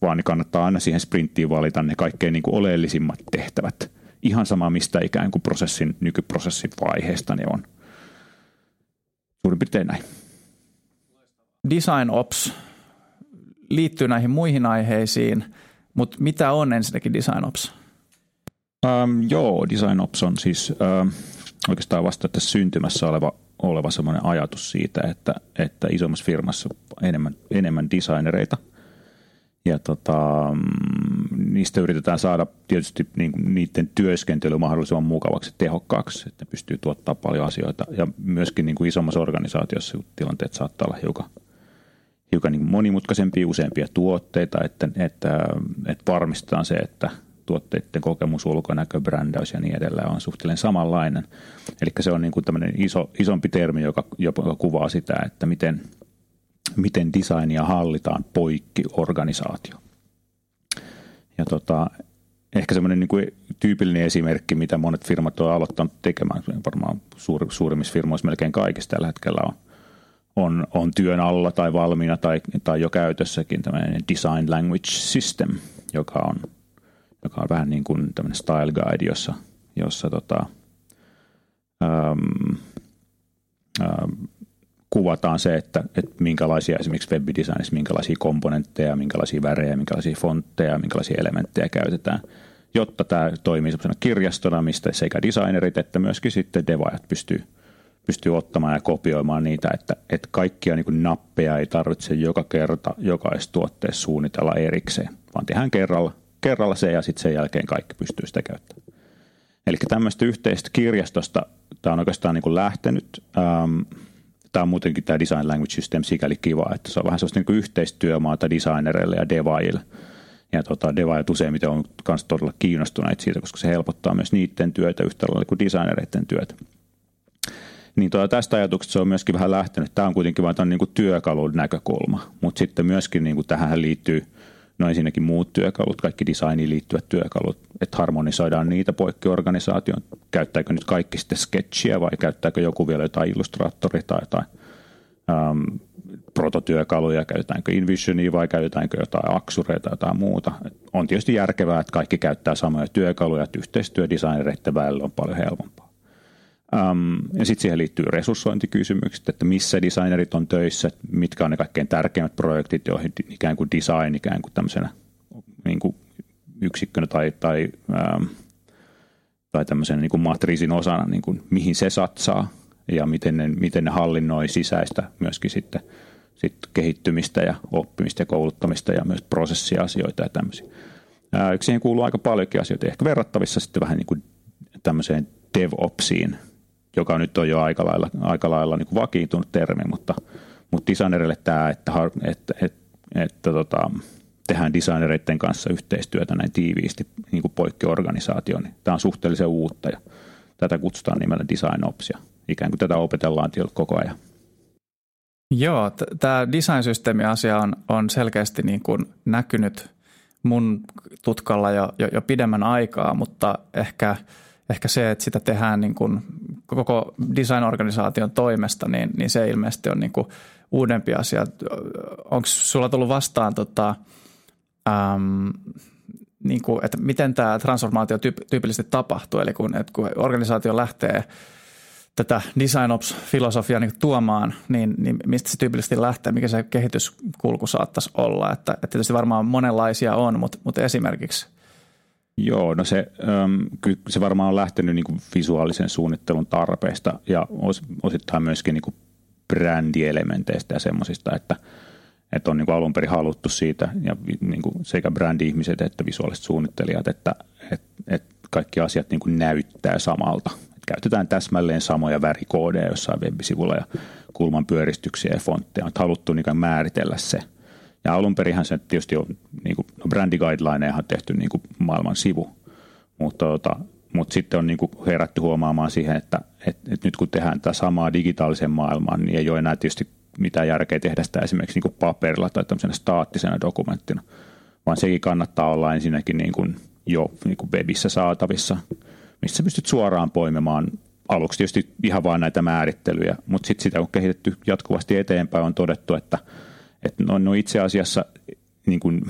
vaan kannattaa aina siihen sprinttiin valita ne kaikkein niin kuin oleellisimmat tehtävät. Ihan sama, mistä ikään kuin prosessin, nykyprosessin vaiheesta ne on. Suurin piirtein näin. Design Ops liittyy näihin muihin aiheisiin, mutta mitä on ensinnäkin Design Ops? Um, joo, Design Ops on siis um, oikeastaan vasta tässä syntymässä oleva, oleva semmoinen ajatus siitä, että, että isommassa firmassa enemmän, enemmän designereita – ja tota, mm, niistä yritetään saada tietysti niin, niiden työskentely mahdollisimman mukavaksi ja tehokkaaksi, että ne pystyy tuottaa paljon asioita. Ja myöskin niin kuin isommassa organisaatiossa tilanteet saattaa olla hiukan, hiukan niin monimutkaisempia, useampia tuotteita, että, että, että varmistetaan se, että tuotteiden kokemus, ulkonäkö, brändäys ja niin edelleen on suhteellisen samanlainen. Eli se on niin kuin tämmöinen iso, isompi termi, joka, joka kuvaa sitä, että miten – miten designia hallitaan poikki organisaatio. Ja tota, ehkä semmoinen niin kuin tyypillinen esimerkki, mitä monet firmat on aloittanut tekemään, varmaan suur, suurimmissa firmoissa melkein kaikissa tällä hetkellä on, on, on työn alla tai valmiina tai, tai jo käytössäkin tämmöinen design language system, joka on, joka on vähän niin kuin tämmöinen style guide, jossa, jossa tota, um, um, kuvataan se, että, että minkälaisia esimerkiksi webdesignissa, minkälaisia komponentteja, minkälaisia värejä, minkälaisia fontteja, minkälaisia elementtejä käytetään, jotta tämä toimii sellaisena kirjastona, mistä sekä designerit että myöskin sitten devaajat pystyy, pystyy ottamaan ja kopioimaan niitä, että, että kaikkia niin nappeja ei tarvitse joka kerta jokaisessa tuotteessa suunnitella erikseen, vaan tehdään kerralla, kerralla se ja sitten sen jälkeen kaikki pystyy sitä käyttämään. Eli tämmöistä yhteistä kirjastosta tämä on oikeastaan niin kuin lähtenyt. Ähm, tämä on muutenkin tämä Design Language System sikäli kiva, että se on vähän sellaista niin yhteistyömaata designereille ja devaajille. Ja tota, devaajat useimmiten on myös todella kiinnostuneita siitä, koska se helpottaa myös niiden työtä yhtä lailla kuin designereiden työtä. Niin tuota, tästä ajatuksesta se on myöskin vähän lähtenyt. Tämä on kuitenkin vain niin työkalun näkökulma, mutta sitten myöskin niin kuin tähän liittyy no ensinnäkin muut työkalut, kaikki designiin liittyvät työkalut, että harmonisoidaan niitä poikkiorganisaation. Käyttääkö nyt kaikki sitten sketchiä vai käyttääkö joku vielä jotain illustraattori tai jotain um, prototyökaluja, käytetäänkö InVisionia vai käytetäänkö jotain aksureita tai jotain muuta. On tietysti järkevää, että kaikki käyttää samoja työkaluja, että yhteistyö välillä on paljon helpompaa. Um, ja sitten siihen liittyy resurssointikysymykset, että missä designerit on töissä, mitkä on ne kaikkein tärkeimmät projektit, joihin ikään kuin design ikään kuin tämmöisenä niin kuin yksikkönä tai, tai, um, tai tämmöisenä niin kuin matriisin osana, niin kuin, mihin se satsaa ja miten ne, miten ne hallinnoi sisäistä myöskin sitten, sitten kehittymistä ja oppimista ja kouluttamista ja myös prosessiasioita ja tämmöisiä. Uh, siihen kuuluu aika paljonkin asioita, ehkä verrattavissa sitten vähän niin kuin tämmöiseen DevOpsiin – joka nyt on jo aika lailla, aika lailla niin kuin vakiintunut termi, mutta, mutta designerille tämä, että, että, että, että tota, tehdään designereiden kanssa yhteistyötä näin tiiviisti niin kuin poikkiorganisaatio, niin tämä on suhteellisen uutta ja tätä kutsutaan nimellä design ops ja ikään kuin tätä opetellaan koko ajan. Joo, tämä design-systeemi-asia on, on selkeästi niin kuin näkynyt mun tutkalla jo, jo, jo pidemmän aikaa, mutta ehkä – ehkä se, että sitä tehdään niin kuin koko design-organisaation toimesta, niin, niin se ilmeisesti on niin kuin uudempi asia. Onko sulla tullut vastaan, tota, äm, niin kuin, että miten tämä transformaatio tyypillisesti tapahtuu? Eli kun, että kun organisaatio lähtee tätä design ops-filosofiaa niin tuomaan, niin, niin mistä se tyypillisesti lähtee, mikä se kehityskulku saattaisi olla? Että, että tietysti varmaan monenlaisia on, mutta, mutta esimerkiksi – Joo, no se, se varmaan on lähtenyt niin visuaalisen suunnittelun tarpeesta ja osittain myöskin niin brändielementeistä ja semmoisista, että, että on niin kuin alun perin haluttu siitä ja niin kuin sekä brändi-ihmiset että visuaaliset suunnittelijat, että, että, että kaikki asiat niin kuin näyttää samalta. Että käytetään täsmälleen samoja värikoodeja jossain web-sivulla ja kulman pyöristyksiä ja fontteja. On haluttu niin määritellä se – ja alun perinhän se tietysti on, niin kuin, no brändiguidelineja tehty niin kuin maailman sivu, mutta, tota, mutta sitten on niin kuin herätty huomaamaan siihen, että, että, että nyt kun tehdään tätä samaa digitaalisen maailman, niin ei ole enää tietysti mitään järkeä tehdä sitä esimerkiksi niin kuin paperilla tai tämmöisenä staattisena dokumenttina, vaan sekin kannattaa olla ensinnäkin niin kuin jo niin kuin webissä saatavissa, missä pystyt suoraan poimimaan aluksi tietysti ihan vain näitä määrittelyjä, mutta sitten sitä on kehitetty jatkuvasti eteenpäin, on todettu, että, että no, no itse asiassa niin kuin,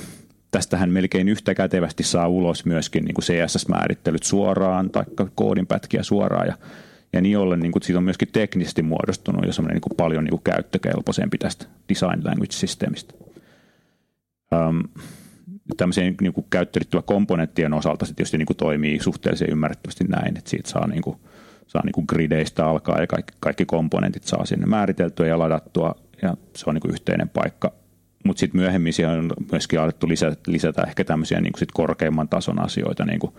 tästähän melkein yhtä kätevästi saa ulos myöskin niin kuin CSS-määrittelyt suoraan tai koodinpätkiä suoraan ja, ja niin ollen niin kuin, siitä on myöskin teknisesti muodostunut jo semmoinen niin paljon niin kuin käyttökelpoisempi tästä design language-systeemistä. Um, tämmöisen niin kuin käyttöliittyvä komponenttien osalta se tietysti niin kuin toimii suhteellisen ymmärrettävästi näin, että siitä saa, niin kuin, saa niin kuin grideistä alkaa ja kaikki, kaikki komponentit saa sinne määriteltyä ja ladattua ja se on niin kuin yhteinen paikka. Mutta sitten myöhemmin siellä on myöskin alettu lisätä, lisätä ehkä tämmöisiä niin kuin sit korkeimman tason asioita niin kuin,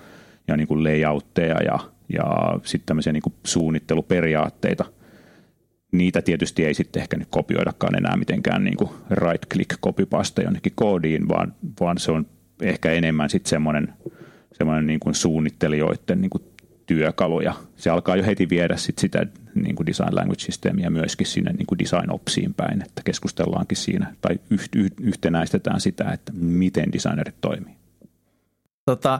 ja niin kuin layoutteja ja, ja sitten tämmöisiä niin kuin suunnitteluperiaatteita – niitä tietysti ei sitten ehkä nyt kopioidakaan enää mitenkään niin kuin right click copypaste jonnekin koodiin, vaan, vaan se on ehkä enemmän sitten semmoinen, semmoinen niin suunnittelijoiden niin kuin työkalu ja se alkaa jo heti viedä sit sitä niin kuin design language systeemiä myöskin sinne niin kuin design opsiin päin, että keskustellaankin siinä tai yhtenäistetään sitä, että miten designerit toimii. Tota,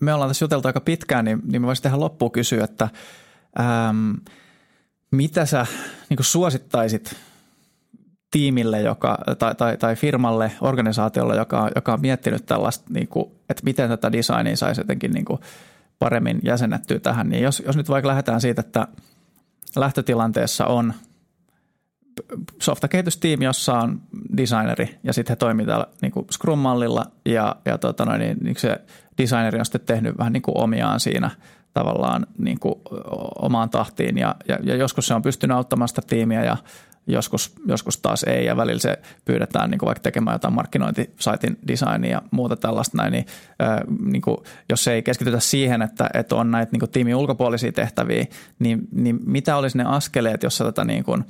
me ollaan tässä juteltu aika pitkään, niin, niin mä voisin tähän loppuun kysyä, että ähm, mitä sä niin suosittaisit tiimille joka, tai, tai, tai firmalle, organisaatiolle, joka, joka on miettinyt tällaista, niin kuin, että miten tätä designia saisi jotenkin niin kuin paremmin jäsennettyä tähän, niin jos, jos nyt vaikka lähdetään siitä, että lähtötilanteessa on softakehitystiimi, jossa on designeri ja sitten he toimii täällä niin kuin Scrum-mallilla ja, ja tota noin, niin, niin se designeri on sitten tehnyt vähän niin kuin omiaan siinä – tavallaan niin kuin omaan tahtiin ja, ja, ja joskus se on pystynyt auttamaan sitä tiimiä ja joskus, joskus taas ei ja välillä se pyydetään niin kuin vaikka tekemään jotain markkinointisaitin designia ja muuta tällaista näin, niin, ää, niin kuin, jos ei keskitytä siihen, että, että on näitä niin kuin tiimin ulkopuolisia tehtäviä, niin, niin mitä olisi ne askeleet, jossa tätä niin kuin,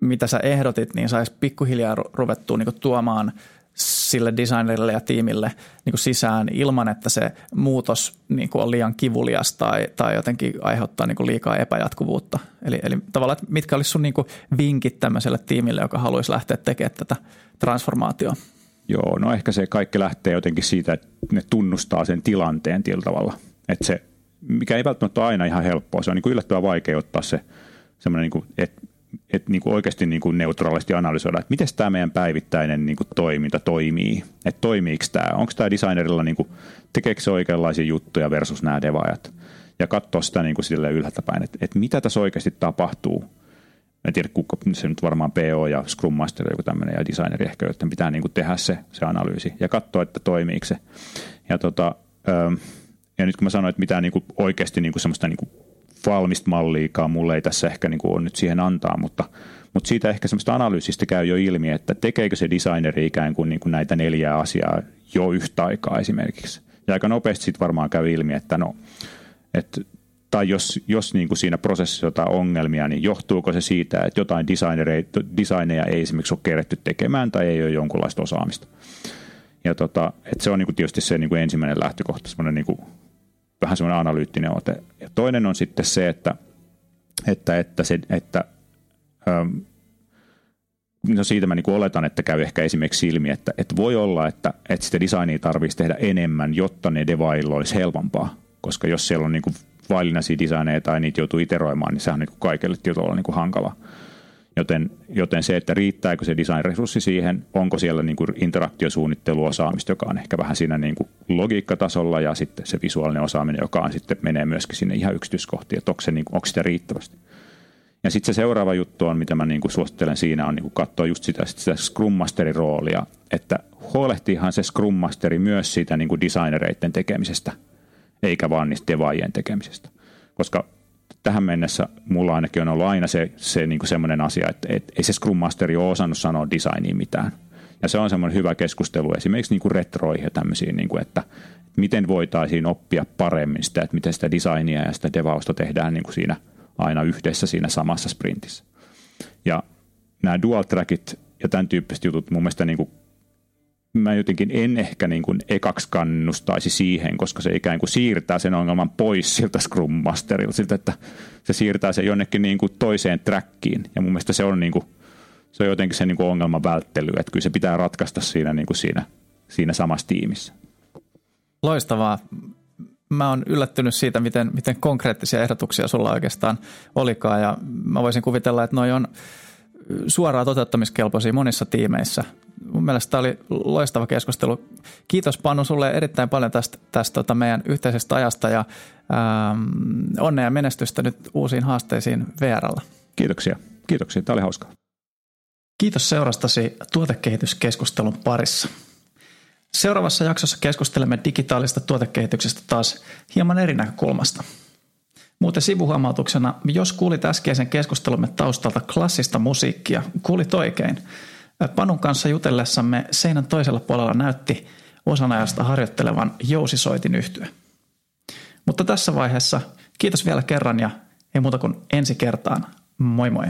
mitä sä ehdotit, niin saisi pikkuhiljaa ruvettua niin kuin tuomaan – sille designerille ja tiimille niin kuin sisään ilman, että se muutos niin kuin on liian kivulias tai, tai jotenkin aiheuttaa niin kuin liikaa epäjatkuvuutta. Eli, eli tavallaan, että mitkä olisi sun niin kuin vinkit tämmöiselle tiimille, joka haluaisi lähteä tekemään tätä transformaatioa? Joo, no ehkä se kaikki lähtee jotenkin siitä, että ne tunnustaa sen tilanteen tietyllä tavalla. Että se, mikä ei välttämättä ole aina ihan helppoa, se on niin kuin yllättävän vaikea ottaa se semmoinen, niin kuin, että että niin kuin oikeasti niin kuin neutraalisti analysoida, että miten tämä meidän päivittäinen niin kuin toiminta toimii. Että toimiiko tämä, onko tämä designerilla, niin kuin, tekeekö se oikeanlaisia juttuja versus nämä devaajat. Ja katsoa sitä niin kuin sille ylhäältä päin, että, että mitä tässä oikeasti tapahtuu. En tiedä, kuka, se nyt varmaan PO ja Scrum Master joku tämmöinen ja designeri ehkä, joiden pitää niin kuin tehdä se, se analyysi ja katsoa, että toimiiko se. Ja, tota, ja nyt kun mä sanoin, että mitään niin kuin oikeasti niin kuin semmoista niin kuin valmista malliikaan mulle ei tässä ehkä niin kuin ole nyt siihen antaa, mutta, mutta siitä ehkä semmoista analyysistä käy jo ilmi, että tekeekö se designeri ikään kuin, niin kuin näitä neljää asiaa jo yhtä aikaa esimerkiksi. Ja aika nopeasti sitten varmaan käy ilmi, että no, että tai jos, jos niin kuin siinä prosessissa jotain ongelmia, niin johtuuko se siitä, että jotain designeja ei esimerkiksi ole keretty tekemään tai ei ole jonkunlaista osaamista. Ja tota, että se on niin kuin tietysti se niin kuin ensimmäinen lähtökohta, semmoinen niin kuin vähän semmoinen analyyttinen ote. Ja toinen on sitten se, että, että, että, se, että ähm, no siitä mä niin oletan, että käy ehkä esimerkiksi ilmi, että, että voi olla, että, että sitä designia tarvitsisi tehdä enemmän, jotta ne devailla olisi helpompaa. Koska jos siellä on niin kuin vaillinaisia designeja tai niitä joutuu iteroimaan, niin sehän on niin kuin kaikille tietyllä niin kuin hankalaa. Joten, joten se, että riittääkö se design-resurssi siihen, onko siellä niin kuin interaktiosuunnitteluosaamista, joka on ehkä vähän siinä niin kuin logiikkatasolla ja sitten se visuaalinen osaaminen, joka on sitten menee myöskin sinne ihan yksityiskohtiin, että onko, se, niin kuin, onko sitä riittävästi. Ja sitten se seuraava juttu on, mitä mä niin kuin suosittelen siinä, on niin kuin katsoa just sitä, sitä Scrum Masterin roolia, että huolehtiihan se Scrum Masteri myös siitä niin kuin designereiden tekemisestä, eikä vaan niistä devaajien tekemisestä. Koska tähän mennessä mulla ainakin on ollut aina se, se niin kuin semmoinen asia, että et, ei se Scrum Masteri ole osannut sanoa designiin mitään. Ja se on semmoinen hyvä keskustelu esimerkiksi niin kuin retroihin ja tämmöisiin, niin kuin, että miten voitaisiin oppia paremmin sitä, että miten sitä designia ja sitä devausta tehdään niin kuin siinä aina yhdessä siinä samassa sprintissä. Ja nämä dual trackit ja tämän tyyppiset jutut mun mielestä niin kuin mä jotenkin en ehkä niin kuin ekaksi kannustaisi siihen, koska se ikään kuin siirtää sen ongelman pois siltä Scrum Masterilta, siltä, että se siirtää sen jonnekin niin kuin toiseen trackiin. Ja mun mielestä se on, niin kuin, se on jotenkin se niin kuin ongelman välttely, että kyllä se pitää ratkaista siinä, niin kuin siinä, siinä samassa tiimissä. Loistavaa. Mä oon yllättynyt siitä, miten, miten konkreettisia ehdotuksia sulla oikeastaan olikaan ja mä voisin kuvitella, että noi on suoraan toteuttamiskelpoisia monissa tiimeissä. Mun mielestä tämä oli loistava keskustelu. Kiitos Panu sulle erittäin paljon tästä, tästä tota meidän yhteisestä ajasta ja ähm, onnea ja menestystä nyt uusiin haasteisiin VRllä. Kiitoksia. Kiitoksia. Tämä oli hauskaa. Kiitos seurastasi tuotekehityskeskustelun parissa. Seuraavassa jaksossa keskustelemme digitaalista tuotekehityksestä taas hieman eri näkökulmasta. Muuten sivuhuomautuksena, jos kuulit äskeisen keskustelumme taustalta klassista musiikkia, kuulit oikein. Panun kanssa jutellessamme seinän toisella puolella näytti osanajasta harjoittelevan jousisoitin yhtyä. Mutta tässä vaiheessa kiitos vielä kerran ja ei muuta kuin ensi kertaan. Moi moi!